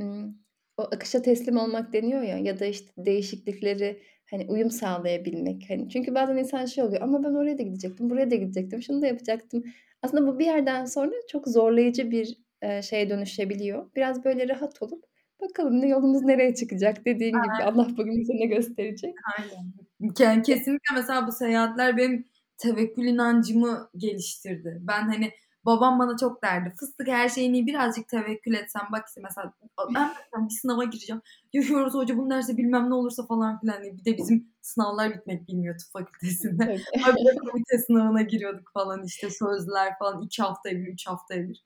o akışa teslim olmak deniyor ya ya da, işte, değişiklikleri, hani, uyum sağlayabilmek, hani. Çünkü bazen insan şey oluyor, "Ama ben oraya da gidecektim, buraya da gidecektim, şunu da yapacaktım." Aslında bu bir yerden sonra çok zorlayıcı bir, eee, şeye dönüşebiliyor. Biraz böyle rahat olup bakalım ne yolumuz nereye çıkacak dediğin gibi Aynen. Allah bugün bize ne gösterecek? Aynen. Kesinlikle mesela bu seyahatler benim tevekkül inancımı geliştirdi. Ben, hani, babam bana çok derdi, "Fıstık her şeyin iyi, birazcık tevekkül etsen bak" işte mesela ben mesela bir sınava gireceğim. "Ya hoca bunu derse bilmem ne olursa" falan filan diye. Bir de bizim sınavlar bitmek bilmiyor tıp fakültesinde. Tabii. Habire komite sınavına giriyorduk falan işte sözler falan 2 haftaya bir, 3 haftaya bir.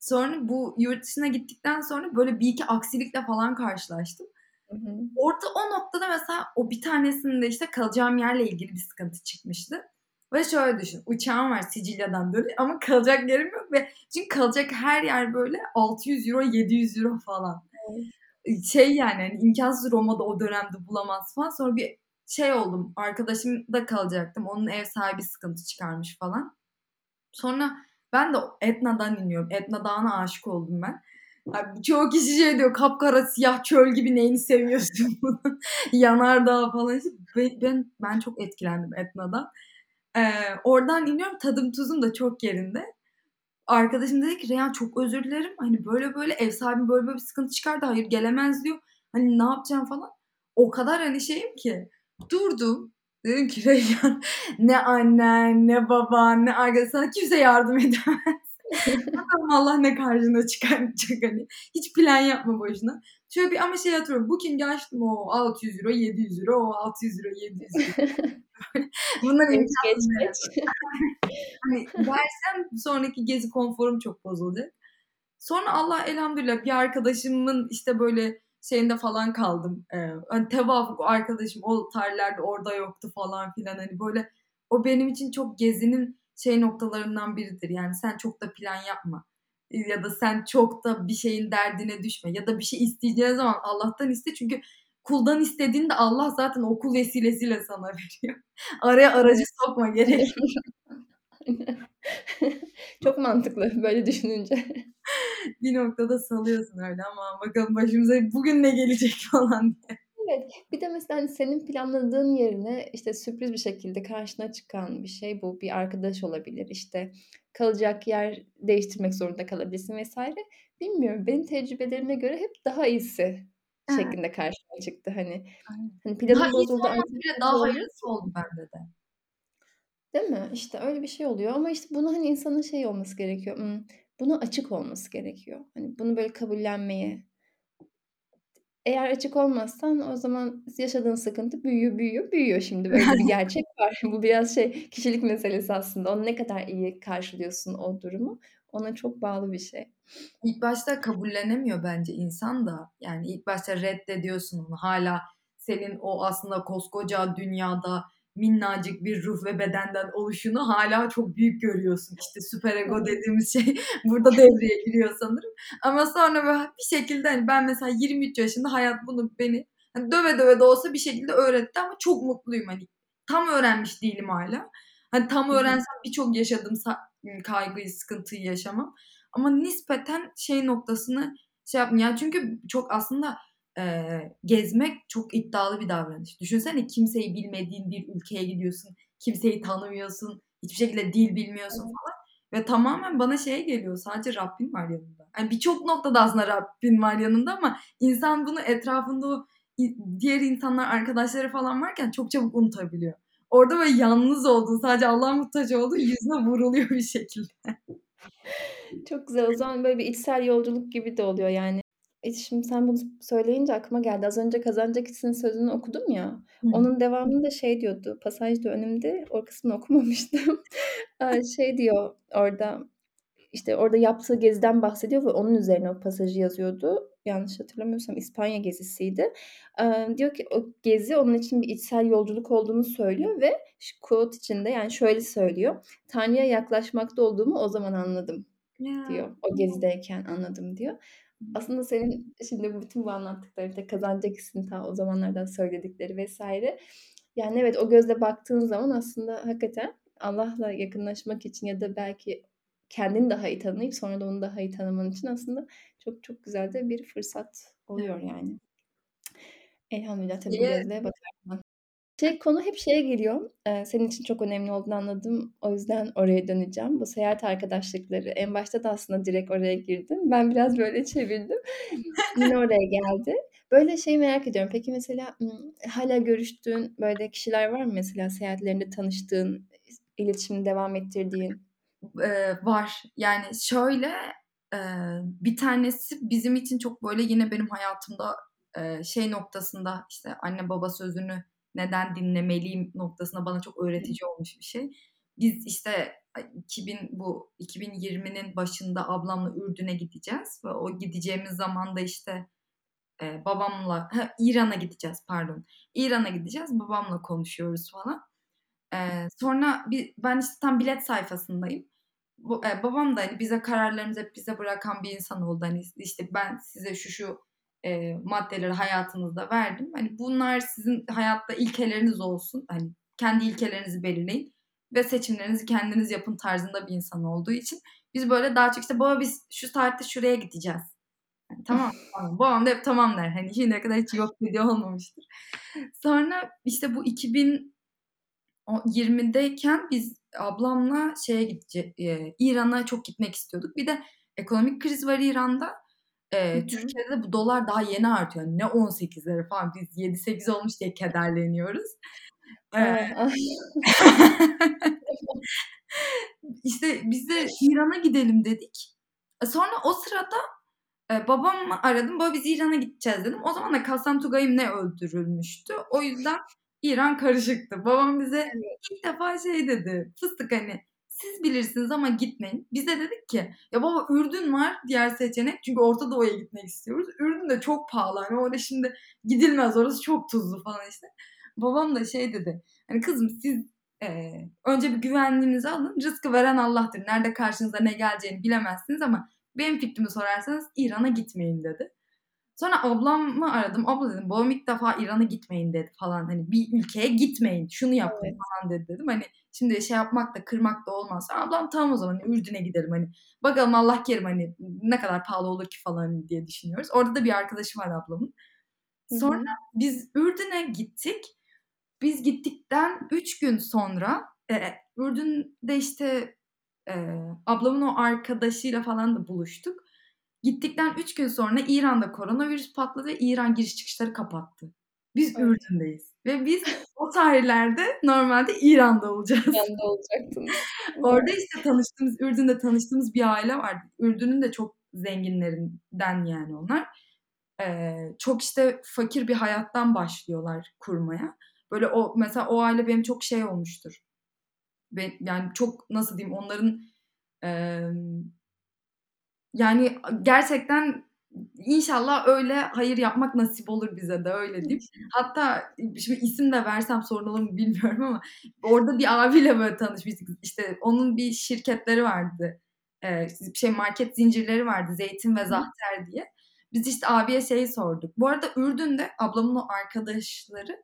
Sonra bu yurt dışına gittikten sonra böyle 1-2 aksilikle falan karşılaştım. Hı hı. Orada o noktada mesela o bir tanesinde işte kalacağım yerle ilgili bir sıkıntı çıkmıştı. Ve şöyle düşün, uçağım var Sicilya'dan dönüş ama kalacak yerim yok ve çünkü kalacak her yer böyle €600 €700 falan. Evet. Şey yani, hani, imkânsız Roma'da o dönemde bulamazsın falan. Sonra bir şey oldum, arkadaşımda kalacaktım. Onun ev sahibi sıkıntı çıkarmış falan. Sonra ben de Etna'dan iniyorum. Etna Dağı'na aşık oldum ben. Abi çoğu kişi şey diyor, "Kapkara siyah çöl gibi neyini seviyorsun bunun?" Yanardağ falan işte. Be ben ben çok etkilendim Etna'dan. Eee, oradan iniyorum, tadım tuzum da çok yerinde. Arkadaşım dedi ki, "Reyhan çok özür dilerim. Hani, böyle böyle ev sahibim böyle böyle bir sıkıntı çıkardı. Hayır gelemez." diyor. Hani, ne yapacağım falan. O kadar, hani, şeyim ki durdum. Dedim ki, "Reyhan ne annen, ne baban, ne arkadaşın sana kimse yardım edemez. Bakalım Allah ne karşına çıkartacak hani. Hiç plan yapma boşuna." Şöyle bir ama şeyi hatırlıyorum. Booking'i açtım. O €600 €700 o €600 €700 Bunlar Geç, geç. Hani, versem sonraki gezi konforum çok bozulacak. Sonra Allah elhamdülillah bir arkadaşımın, işte, böyle, şeyinde falan kaldım. Eee, hani, tevafuk arkadaşım o tarihlerde orada yoktu falan filan. Hani, böyle, o benim için çok gezinin şey noktalarından biridir. Yani sen çok da plan yapma, ya da sen çok da bir şeyin derdine düşme ya da bir şey isteyeceğin zaman Allah'tan iste çünkü kuldan istediğinde Allah zaten o kul vesilesiyle sana veriyor. Araya aracı sokma gerek. Çok mantıklı böyle düşününce. Bir noktada salıyorsun öyle. "Aman bakalım başımıza bugün ne gelecek?" falan diye. Evet. Bir de mesela, hani, senin planladığın yerine, işte, sürpriz bir şekilde karşına çıkan bir şey bu. Bir arkadaş olabilir, işte, kalacak yer değiştirmek zorunda kalabilirsin vs. Bilmiyorum, benim tecrübelerime göre hep daha iyisi Evet. şeklinde karşıma çıktı. Hani Aynen. hani, Daha planım iyisi bozuldu, olmasa bile daha hayırlısı oldu bende de. Değil mi? İşte, öyle bir şey oluyor ama, işte, bunu, hani, insanın şey olması gerekiyor, ımm, buna açık olması gerekiyor. Hani, bunu böyle kabullenmeye. Eğer açık olmazsan o zaman yaşadığın sıkıntı büyüyor, büyüyor, büyüyor. Şimdi böyle bir gerçek var. Bu biraz şey, kişilik meselesi aslında. Onu ne kadar iyi karşılıyorsun o durumu, ona çok bağlı bir şey. İlk başta kabullenemiyor bence insan da. Yani ilk başta reddediyorsun onu. Hâlâ senin o aslında koskoca dünyada minnacık bir ruh ve bedenden oluşunu hâlâ çok büyük görüyorsun. İşte, süper ego Evet. dediğimiz şey burada devreye giriyor sanırım. Ama sonra böyle bir şekilde, hani, ben mesela 23 yaşında hayat bunu beni, hani, döve döve de olsa bir şekilde öğretti ama çok mutluyum, hani. Tam öğrenmiş değilim hâlâ. Hani, tam öğrensem birçok yaşadığım kaygıyı, sıkıntıyı yaşamam. Ama nispeten şey noktasını şey yapmıyor. Yani çünkü çok aslında, eee, gezmek çok iddialı bir davranış. Düşünsene kimseyi bilmediğin bir ülkeye gidiyorsun, kimseyi tanımıyorsun, hiçbir şekilde dil bilmiyorsun falan ve tamamen bana şey geliyor, sadece Rabbin var yanında. Hani, birçok noktada aslında Rabbin var yanında ama insan bunu etrafında o diğer insanlar, arkadaşları falan varken çok çabuk unutabiliyor. Orada böyle yalnız olduğun, sadece Allah'a muhtaç olduğun yüzüne vuruluyor bir şekilde. Çok güzel. O zaman böyle bir içsel yolculuk gibi de oluyor yani. E, şimdi sen bunu söyleyince aklıma geldi. Az önce "Kazanacak İş'in" sözünü okudum ya, Hı hı. onun devamında şey diyordu, pasaj da önümde, o kısmını okumamıştım. Şey diyor orada, işte, orada yaptığı geziden bahsediyor ve onun üzerine o pasajı yazıyordu. Yanlış hatırlamıyorsam İspanya gezisiydi. Eee, diyor ki o gezi onun için bir içsel yolculuk olduğunu söylüyor ve ş quote içinde, yani, şöyle söylüyor: "Tanrı'ya yaklaşmakta olduğumu o zaman anladım." Ya. diyor. "O gezideyken anladım." diyor. Aslında senin şimdi bütün bu anlattıkların, işte, "Kazanacak İş'in" ta o zamanlardan söyledikleri vs. Yani, evet, o gözle baktığın zaman aslında hakikaten Allah'la yakınlaşmak için ya da belki kendini daha iyi tanıyıp sonra da onu daha iyi tanıman için aslında çok çok güzel de bir fırsat oluyor yani. Elhamdülillah tabii gözle bakarsan. Şey, konu hep şeye geliyor. Eee, senin için çok önemli olduğunu anladım. O yüzden oraya döneceğim. Bu seyahat arkadaşlıkları. En başta da aslında direkt oraya girdin. Ben biraz böyle çevirdim. Yine oraya geldi. Böyle şeyi merak ediyorum. Peki mesela, ımm, hâlâ görüştüğün böyle kişiler var mı mesela seyahatlerinde tanıştığın, is iletişimini devam ettirdiğin? Eee, var. Yani şöyle, eee, bir tanesi bizim için çok böyle yine benim hayatımda, eee, şey noktasında, işte, anne baba sözünü neden dinlemeliyim noktasında bana çok öğretici olmuş bir şey. Biz, işte, ay 2000 bu 2020'nin başında ablamla Ürdün'e gideceğiz ve o gideceğimiz zamanda, işte, eee, babamla İran'a gideceğiz pardon. İran'a gideceğiz, babamla konuşuyoruz falan. Eee, sonra bi ben, işte, tam bilet sayfasındayım. Bu eee, babam da, hani, bize kararlarımızı hep bize bırakan bir insan oldu. Hani, işte, ben size şu şu, eee, maddeleri hayatınızda verdim. Hani, bunlar sizin hayatta ilkeleriniz olsun. Hani, kendi ilkelerinizi belirleyin ve seçimlerinizi kendiniz yapın tarzında bir insan olduğu için biz böyle daha çok, işte, baba biz şu saatte şuraya gideceğiz. Hani, tamam, tamam. Babam da hep tamam der. Hani, şimdiye kadar hiç yok dediği olmamıştır. Sonra, işte, bu 2000 o 20'deyken biz ablamla şeye gidece eee, İran'a çok gitmek istiyorduk. Bir de ekonomik kriz var İran'da. Eee, Hı. Türkiye'de de bu dolar daha yeni artıyor. Ne 18'leri falan. Biz 7-8 olmuş diye kederleniyoruz. Eee. İşte, biz de İran'a gidelim dedik. E, sonra o sırada, eee, babamı aradım. "Baba biz İran'a gideceğiz." dedim. O zaman da Kasem Tugay'ım ne öldürülmüştü. O yüzden İran karışıktı. Babam bize Evet. ilk defa şey dedi, "Fıstık, hani, siz bilirsiniz ama gitmeyin." Biz de dedik ki, "Ya baba Ürdün var diğer seçenek." Çünkü Orta Doğu'ya gitmek istiyoruz. Ürdün de çok pahalı. Hani, orada şimdi gidilmez, orası çok tuzlu falan işte. Babam da şey dedi, hani, "Kızım siz, eee, önce bir güvenliğinizi alın. Rızkı veren Allah'tır. Nerede karşınıza ne geleceğini bilemezsiniz ama benim fikrimi sorarsanız İran'a gitmeyin." dedi. Sonra ablamı aradım. "Abla" dedim, "Babam ilk defa İran'a gitmeyin dedi." falan. Hani, "Bir ülkeye gitmeyin, şunu yapın." Evet. falan dedi dedim. Hani, şimdi şey yapmak da kırmak da olmaz. Ablam, "Tamam o zaman Ürdün'e gidelim." hani, "Bakalım Allah kerim, hani, ne kadar pahalı olur ki?" falan diye düşünüyoruz. Orada da bir arkadaşı var ablamın. Sonra hı. biz Ürdün'e gittik. Biz gittikten 3 gün sonra, eee, Ürdün'de, işte, eee, ablamın o arkadaşıyla falan da buluştuk. Gittikten 3 gün sonra İran'da koronavirüs patladı İran giriş çıkışları kapattı. Biz Ay. Ürdün'deyiz ve biz o tarihlerde normalde İran'da olacağız. İran'da olacaktınız. Orada, işte, tanıştığımız, Ürdün'de tanıştığımız bir aile vardı. Ürdün'ün de çok zenginlerinden yani onlar. Eee, çok, işte, fakir bir hayattan başlıyorlar kurmaya. Böyle o mesela o aile benim çok şey olmuştur. Be yani çok nasıl diyeyim onların, emm yani gerçekten inşallah öyle hayır yapmak nasip olur bize de, öyle diyeyim. Hatta şimdi isim de versem sorun olur mu bilmiyorum ama orada bir abiyle böyle tanışmıştık. İşte, onun bir şirketleri vardı. Eee, şey market zincirleri vardı Zeytin ve. Zahter diye. Biz, işte, abiye şeyi sorduk. Bu arada Ürdün'de ablamın o arkadaşları,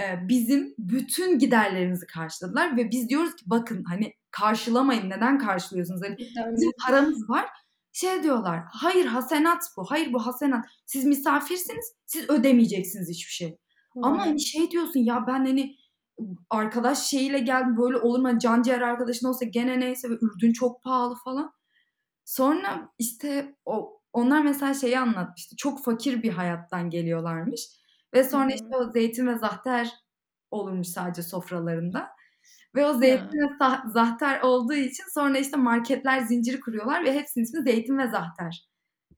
eee, bizim bütün giderlerimizi karşıladılar ve biz diyoruz ki bakın, hani, karşılamayın, neden karşılıyorsunuz? Hani, bizim paramız var. Şey diyorlar, hayır hasenat bu, hayır bu hasenat. Siz misafirsiniz, siz ödemeyeceksiniz hiçbir şey. Ama, Hıı. hani, şey diyorsun, ya ben, hani, arkadaş şeyiyle geldim, böyle olur mu? Hani, canciğer arkadaşın olsa gene neyse ve Ürdün çok pahalı falan. Sonra, işte, o onlar mesela şeyi anlatmıştı, çok fakir bir hayattan geliyorlarmış ve Hı sonra, hı. işte, o Zeytin ve Zahter olurmuş sadece sofralarında ve o Ya. Zeytin ve sah Zahter olduğu için sonra, işte, marketler zinciri kuruyorlar ve hepsinin ismi Zeytin ve Zahter.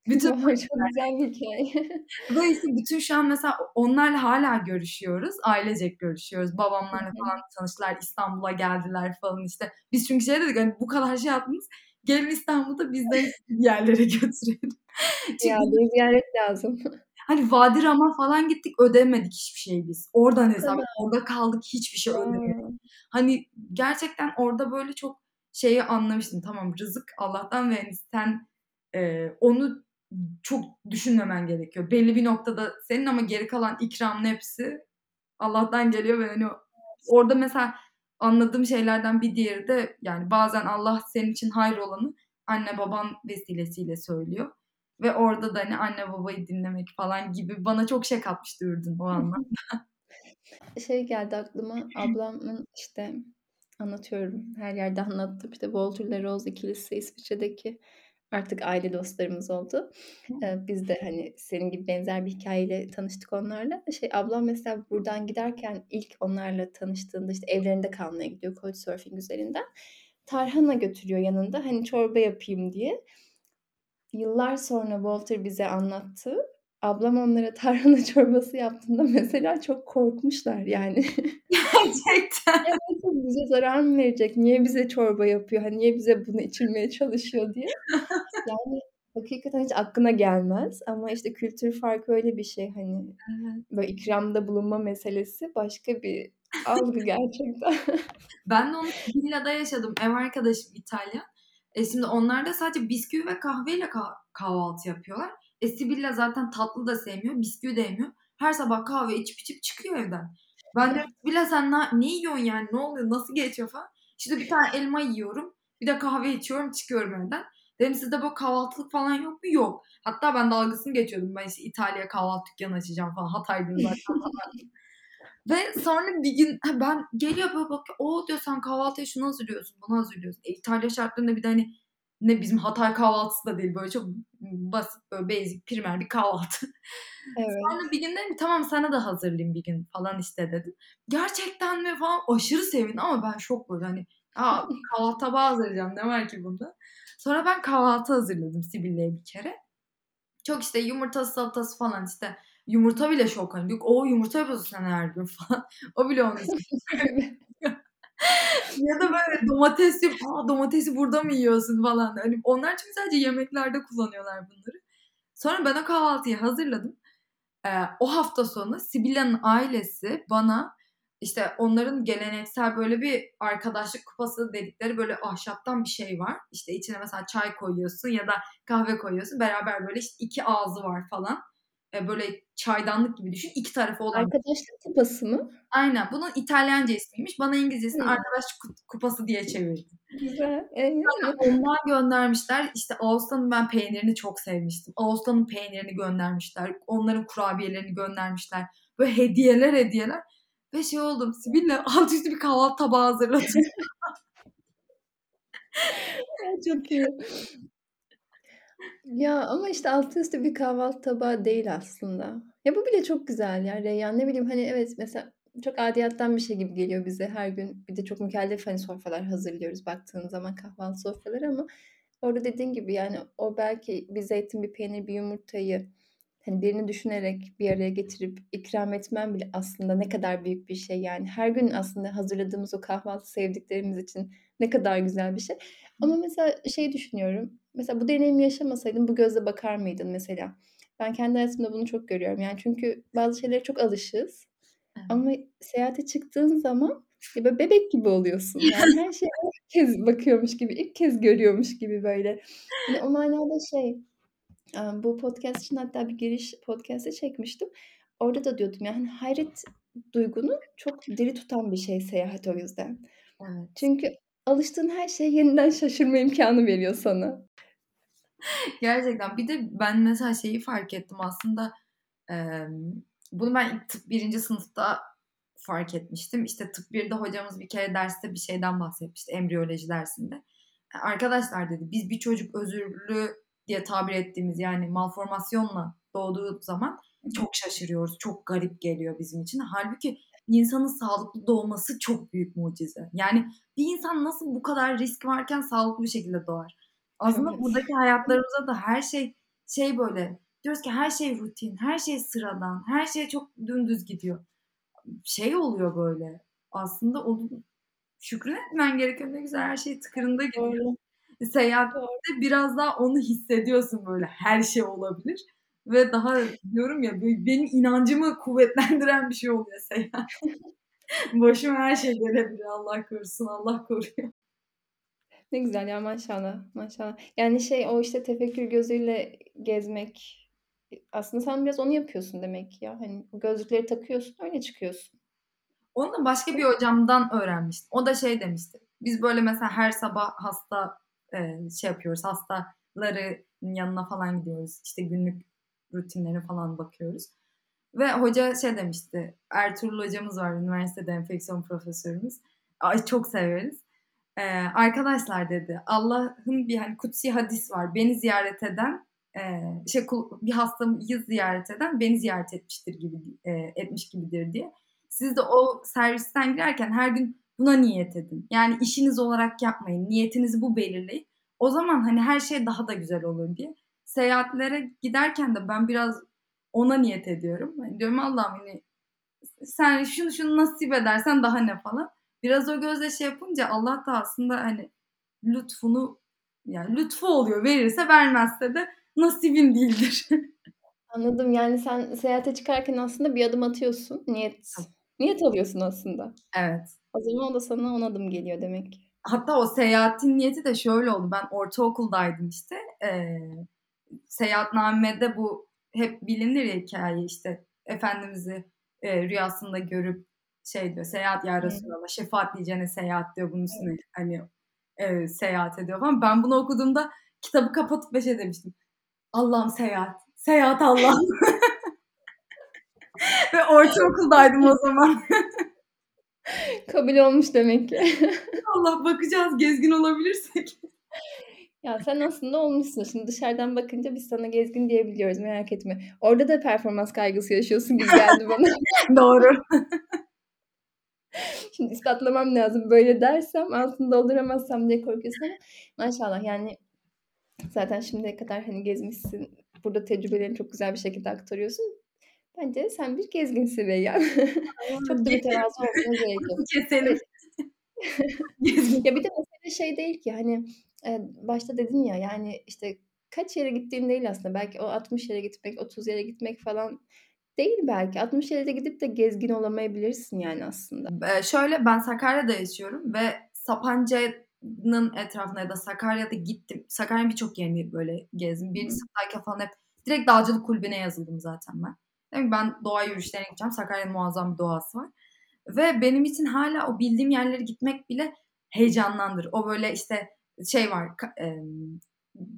Bütün çok güzel bir hikâye. Ve, işte, bütün şu an mesela onlarla hâlâ görüşüyoruz. Ailecek görüşüyoruz. Babamlarla falan tanıştılar, İstanbul'a geldiler falan, işte. Biz çünkü şey dedik, hani, bu kadar şey yaptınız, gelin İstanbul'da biz de yerlere götürelim. Ya, Çünkü bir ziyaret lazım. Hani, Vadi Ram'a falan gittik, ödemedik hiçbir şey biz. Oradan O hesap, orada kaldık, hiçbir şey ödemedik. A! Hani, gerçekten orada böyle çok şeyi anlamıştım. Tamam, rızık Allah'tan ve, hani, sen, eee, onu çok düşünmemen gerekiyor. Belli bir noktada senin ama geri kalan ikramın hepsi Allah'tan geliyor ve, hani, orada mesela anladığım şeylerden bir diğeri de yani bazen Allah senin için hayır olanı anne baban vesilesiyle söylüyor. Ve orada da hani anne babayı dinlemek falan gibi bana çok şey katmıştı Ürdün o anlamda. Şey geldi aklıma ablamın işte anlatıyorum her yerde anlattım işte Walter Rose ikilisi İsviçre'deki artık aile dostlarımız oldu. Ee, biz de hani senin gibi benzer bir hikayeyle tanıştık onlarla. Şey ablam mesela buradan giderken ilk onlarla tanıştığında işte evlerinde kalmaya gidiyor Couchsurfing üzerinden. Tarhana götürüyor yanında hani çorba yapayım diye. Yıllar sonra Walter bize anlattı. Ablam onlara tarhana çorbası yaptığında mesela çok korkmuşlar yani. Gerçekten. Evet, bize zarar mı verecek? Niye bize çorba yapıyor? Hani niye bize bunu içirmeye çalışıyor diye. Yani hakikaten hiç aklına gelmez ama işte kültür farkı öyle bir şey hani böyle ikramda bulunma meselesi başka bir algı gerçekten. Ben de onu villada yaşadım. Ev arkadaşım İtalyan. E şimdi onlar da sadece bisküvi ve kahveyle kah- kahvaltı yapıyorlar. E Sibilla zaten tatlı da sevmiyor, bisküvi de yemiyor. Her sabah kahve içip içip çıkıyor evden. Ben de Sibilla sen ne, ne yiyorsun yani ne oluyor nasıl geçiyor falan. İşte bir tane elma yiyorum. Bir de kahve içiyorum çıkıyorum evden. Dedim sizde böyle kahvaltılık falan yok mu? Yok. Hatta ben dalgasını geçiyordum. Ben işte İtalya kahvaltı dükkanı açacağım falan. Hatay'dım zaten. Ve sonra bir gün ha ben geliyor böyle bakıyor. O diyor sen kahvaltıya şunu hazırlıyorsun, bunu hazırlıyorsun. E, İtalya şartlarında bir de hani ne bizim Hatay kahvaltısı da değil böyle çok basit böyle basic primer bir kahvaltı. Evet. Sonra bir gün dedim tamam sana da hazırlayayım bir gün falan işte dedim. Gerçekten mi falan aşırı sevindi ama ben şok böyle hani Aa, kahvaltı tabağı hazırlayacağım ne var ki bunda. Sonra ben kahvaltı hazırladım Sibille'ye bir kere. Çok işte yumurtası salatası falan işte yumurta bile şok hani. O yumurta yapıyorsun sen her gün falan. o bile onu ya da böyle domates. Aa domatesi burada mı yiyorsun falan. Hani onlar çünkü sadece yemeklerde kullanıyorlar bunları. Sonra ben o kahvaltıyı hazırladım. Ee, o hafta sonu Sibilla'nın ailesi bana işte onların geleneksel böyle bir arkadaşlık kupası dedikleri böyle ahşaptan bir şey var. İşte içine mesela çay koyuyorsun ya da kahve koyuyorsun. Beraber böyle işte iki ağzı var falan. Ee, böyle çaydanlık gibi düşün. İki tarafı olan. Arkadaşlık kupası mı? Aynen. Bunun İtalyanca ismiymiş. Bana İngilizcesini Hmm. arkadaşlık kupası diye çevirdi. Güzel. Evet. Ondan göndermişler. İşte Ağustos'un ben peynirini çok sevmiştim. Ağustos'un peynirini göndermişler. Onların kurabiyelerini göndermişler. Böyle hediyeler hediyeler. Ve şey oldum. Sibille alt üstü bir kahvaltı tabağı hazırladım. Çok iyi. Ya ama işte altı üstü bir kahvaltı tabağı değil aslında. Ya bu bile çok güzel ya Reyyan. Ne bileyim hani evet mesela çok adiyattan bir şey gibi geliyor bize her gün. Bir de çok mükellef hani sofralar hazırlıyoruz baktığın zaman kahvaltı sofraları ama orada dediğin gibi yani o belki bir zeytin, bir peynir, bir yumurtayı hani birini düşünerek bir araya getirip ikram etmem bile aslında ne kadar büyük bir şey yani. Her gün aslında hazırladığımız o kahvaltı sevdiklerimiz için ne kadar güzel bir şey. Ama mesela şey düşünüyorum. Mesela bu deneyimi yaşamasaydın bu gözle bakar mıydın mesela? Ben kendi hayatımda bunu çok görüyorum. Yani çünkü bazı şeylere çok alışığız. Evet. Ama seyahate çıktığın zaman ya böyle bebek gibi oluyorsun. Yani her şeye ilk kez bakıyormuş gibi, ilk kez görüyormuş gibi böyle. Hani o manada şey bu podcast için hatta bir giriş podcast'ı çekmiştim. Orada da diyordum yani hayret duygunu çok diri tutan bir şey seyahat o yüzden. Evet. Çünkü alıştığın her şeye yeniden şaşırma imkanı veriyor sana. Gerçekten. Bir de ben mesela şeyi fark ettim aslında. E, bunu ben ilk tıp birinci sınıfta fark etmiştim. İşte tıp 1'de hocamız bir kere derste bir şeyden bahsetmişti. Embriyoloji dersinde. Arkadaşlar dedi biz bir çocuk özürlü diye tabir ettiğimiz yani malformasyonla doğduğu zaman çok şaşırıyoruz. Çok garip geliyor bizim için. Halbuki insanın sağlıklı doğması çok büyük mucize. Yani bir insan nasıl bu kadar risk varken sağlıklı bir şekilde doğar? Aslında Evet. buradaki hayatlarımızda da her şey şey böyle diyoruz ki her şey rutin, her şey sıradan, her şey çok dümdüz gidiyor. Şey oluyor böyle. Aslında onun şükretmen gereken ne güzel her şey tıkırında gidiyor. Doğru. Seyahatte Doğru. biraz daha onu hissediyorsun böyle her şey olabilir. Ve daha diyorum ya benim inancımı kuvvetlendiren bir şey oluyor seyahat. Başıma her şey gelebilir Allah korusun Allah koruyor. Ne güzel ya maşallah maşallah. Yani şey o işte tefekkür gözüyle gezmek aslında sen biraz onu yapıyorsun demek ya. Hani gözlükleri takıyorsun öyle çıkıyorsun. Onu da başka bir hocamdan öğrenmiştim. O da şey demişti. Biz böyle mesela her sabah hasta e, şey yapıyoruz. Hastaların yanına falan gidiyoruz. İşte günlük rutinlerine falan bakıyoruz. Ve hoca şey demişti. Ertuğrul hocamız var. Üniversitede enfeksiyon profesörümüz. Ay çok severiz. Ee, arkadaşlar dedi Allah'ın bir hani kutsi hadis var. Beni ziyaret eden e, şey bir hastamı ziyaret eden beni ziyaret etmiştir gibi e, etmiş gibidir diye. Siz de o servisten girerken her gün buna niyet edin. Yani işiniz olarak yapmayın. Niyetinizi bu belirleyin. O zaman hani her şey daha da güzel olur diye. Seyahatlere giderken de ben biraz ona niyet ediyorum. Hani diyorum Allah'ım hani sen şunu şunu nasip edersen daha ne falan. Biraz o gözle şey yapınca Allah da aslında hani lütfunu yani lütfu oluyor. Verirse vermezse de nasibin değildir. Anladım. Yani sen seyahate çıkarken aslında bir adım atıyorsun. Niyet niyet alıyorsun aslında. Evet. O zaman da sana on adım geliyor demek ki. Hatta o seyahatin niyeti de şöyle oldu. Ben ortaokuldaydım işte. Ee, seyahatnamede bu hep bilinir ya hikaye işte Efendimiz'i e, rüyasında görüp şey diyor seyahat ya Resulallah şefaat diyeceğine seyahat diyor bunun üstüne evet. hani e, seyahat ediyor falan. Ben bunu okuduğumda kitabı kapatıp bir şey demiştim. Allah'ım seyahat. Seyahat Allah'ım. Ve ortaokuldaydım o zaman. Kabul olmuş demek ki. Allah bakacağız gezgin olabilirsek. Ya sen aslında olmuşsun. Şimdi dışarıdan bakınca biz sana gezgin diyebiliyoruz merak etme. Orada da performans kaygısı yaşıyorsun gibi geldi bana. Doğru. Şimdi ispatlamam lazım. Böyle dersem altında dolduramazsam diye korkuyorsun maşallah yani zaten şimdiye kadar hani gezmişsin. Burada tecrübelerini çok güzel bir şekilde aktarıyorsun. Bence sen bir gezginsin Reyyan. çok da mütevazı olmana gerek yok. Keselim. ya bir de mesele şey değil ki hani e, başta dedin ya yani işte kaç yere gittiğin değil aslında. Belki o 60 yere gitmek, 30 yere gitmek falan değil belki. 60 yere de gidip de gezgin olamayabilirsin yani aslında. Ee, şöyle ben Sakarya'da yaşıyorum ve Sapanca'nın etrafına ya da Sakarya'da gittim. Sakarya'nın birçok yerini böyle gezdim. Bir sınıftayken falan hep direkt dağcılık kulübüne yazıldım zaten ben. Demek ben doğa yürüyüşlerine gideceğim. Sakarya'nın muazzam bir doğası var. Ve benim için hala o bildiğim yerlere gitmek bile heyecanlandır. O böyle işte şey var e,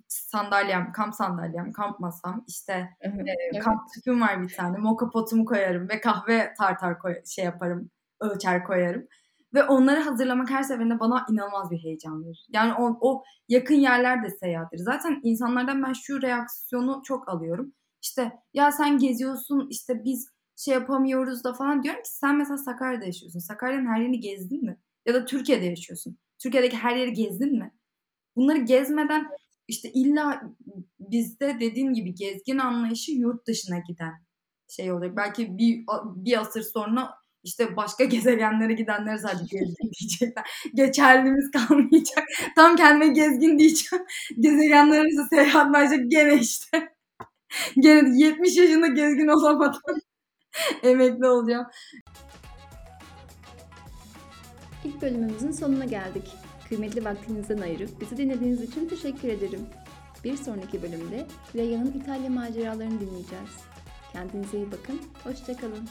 sandalyem, kamp sandalyem, kamp masam, işte e, kamp tüpüm var bir tane. Moka potumu koyarım ve kahve tartar koy, şey yaparım, ölçer koyarım. Ve onları hazırlamak her seferinde bana inanılmaz bir heyecan verir. Yani o, o yakın yerler de seyahattir. Zaten insanlardan ben şu reaksiyonu çok alıyorum. İşte ya sen geziyorsun işte biz şey yapamıyoruz da falan diyorum ki sen mesela Sakarya'da yaşıyorsun. Sakarya'nın her yerini gezdin mi? Ya da Türkiye'de yaşıyorsun. Türkiye'deki her yeri gezdin mi? Bunları gezmeden işte illa bizde dediğin gibi gezgin anlayışı yurt dışına giden şey olacak. Belki bir, bir asır sonra işte başka gezegenlere gidenler sadece gezgin diyecekler. Geçerlimiz kalmayacak. Tam kendime gezgin diyeceğim. Gezegenler arası seyahat verecek gene işte. gene 70 yaşında gezgin olamadan emekli olacağım. İlk bölümümüzün sonuna geldik. Kıymetli vaktinizden ayırıp bizi dinlediğiniz için teşekkür ederim. Bir sonraki bölümde Reya'nın İtalya maceralarını dinleyeceğiz. Kendinize iyi bakın, hoşçakalın.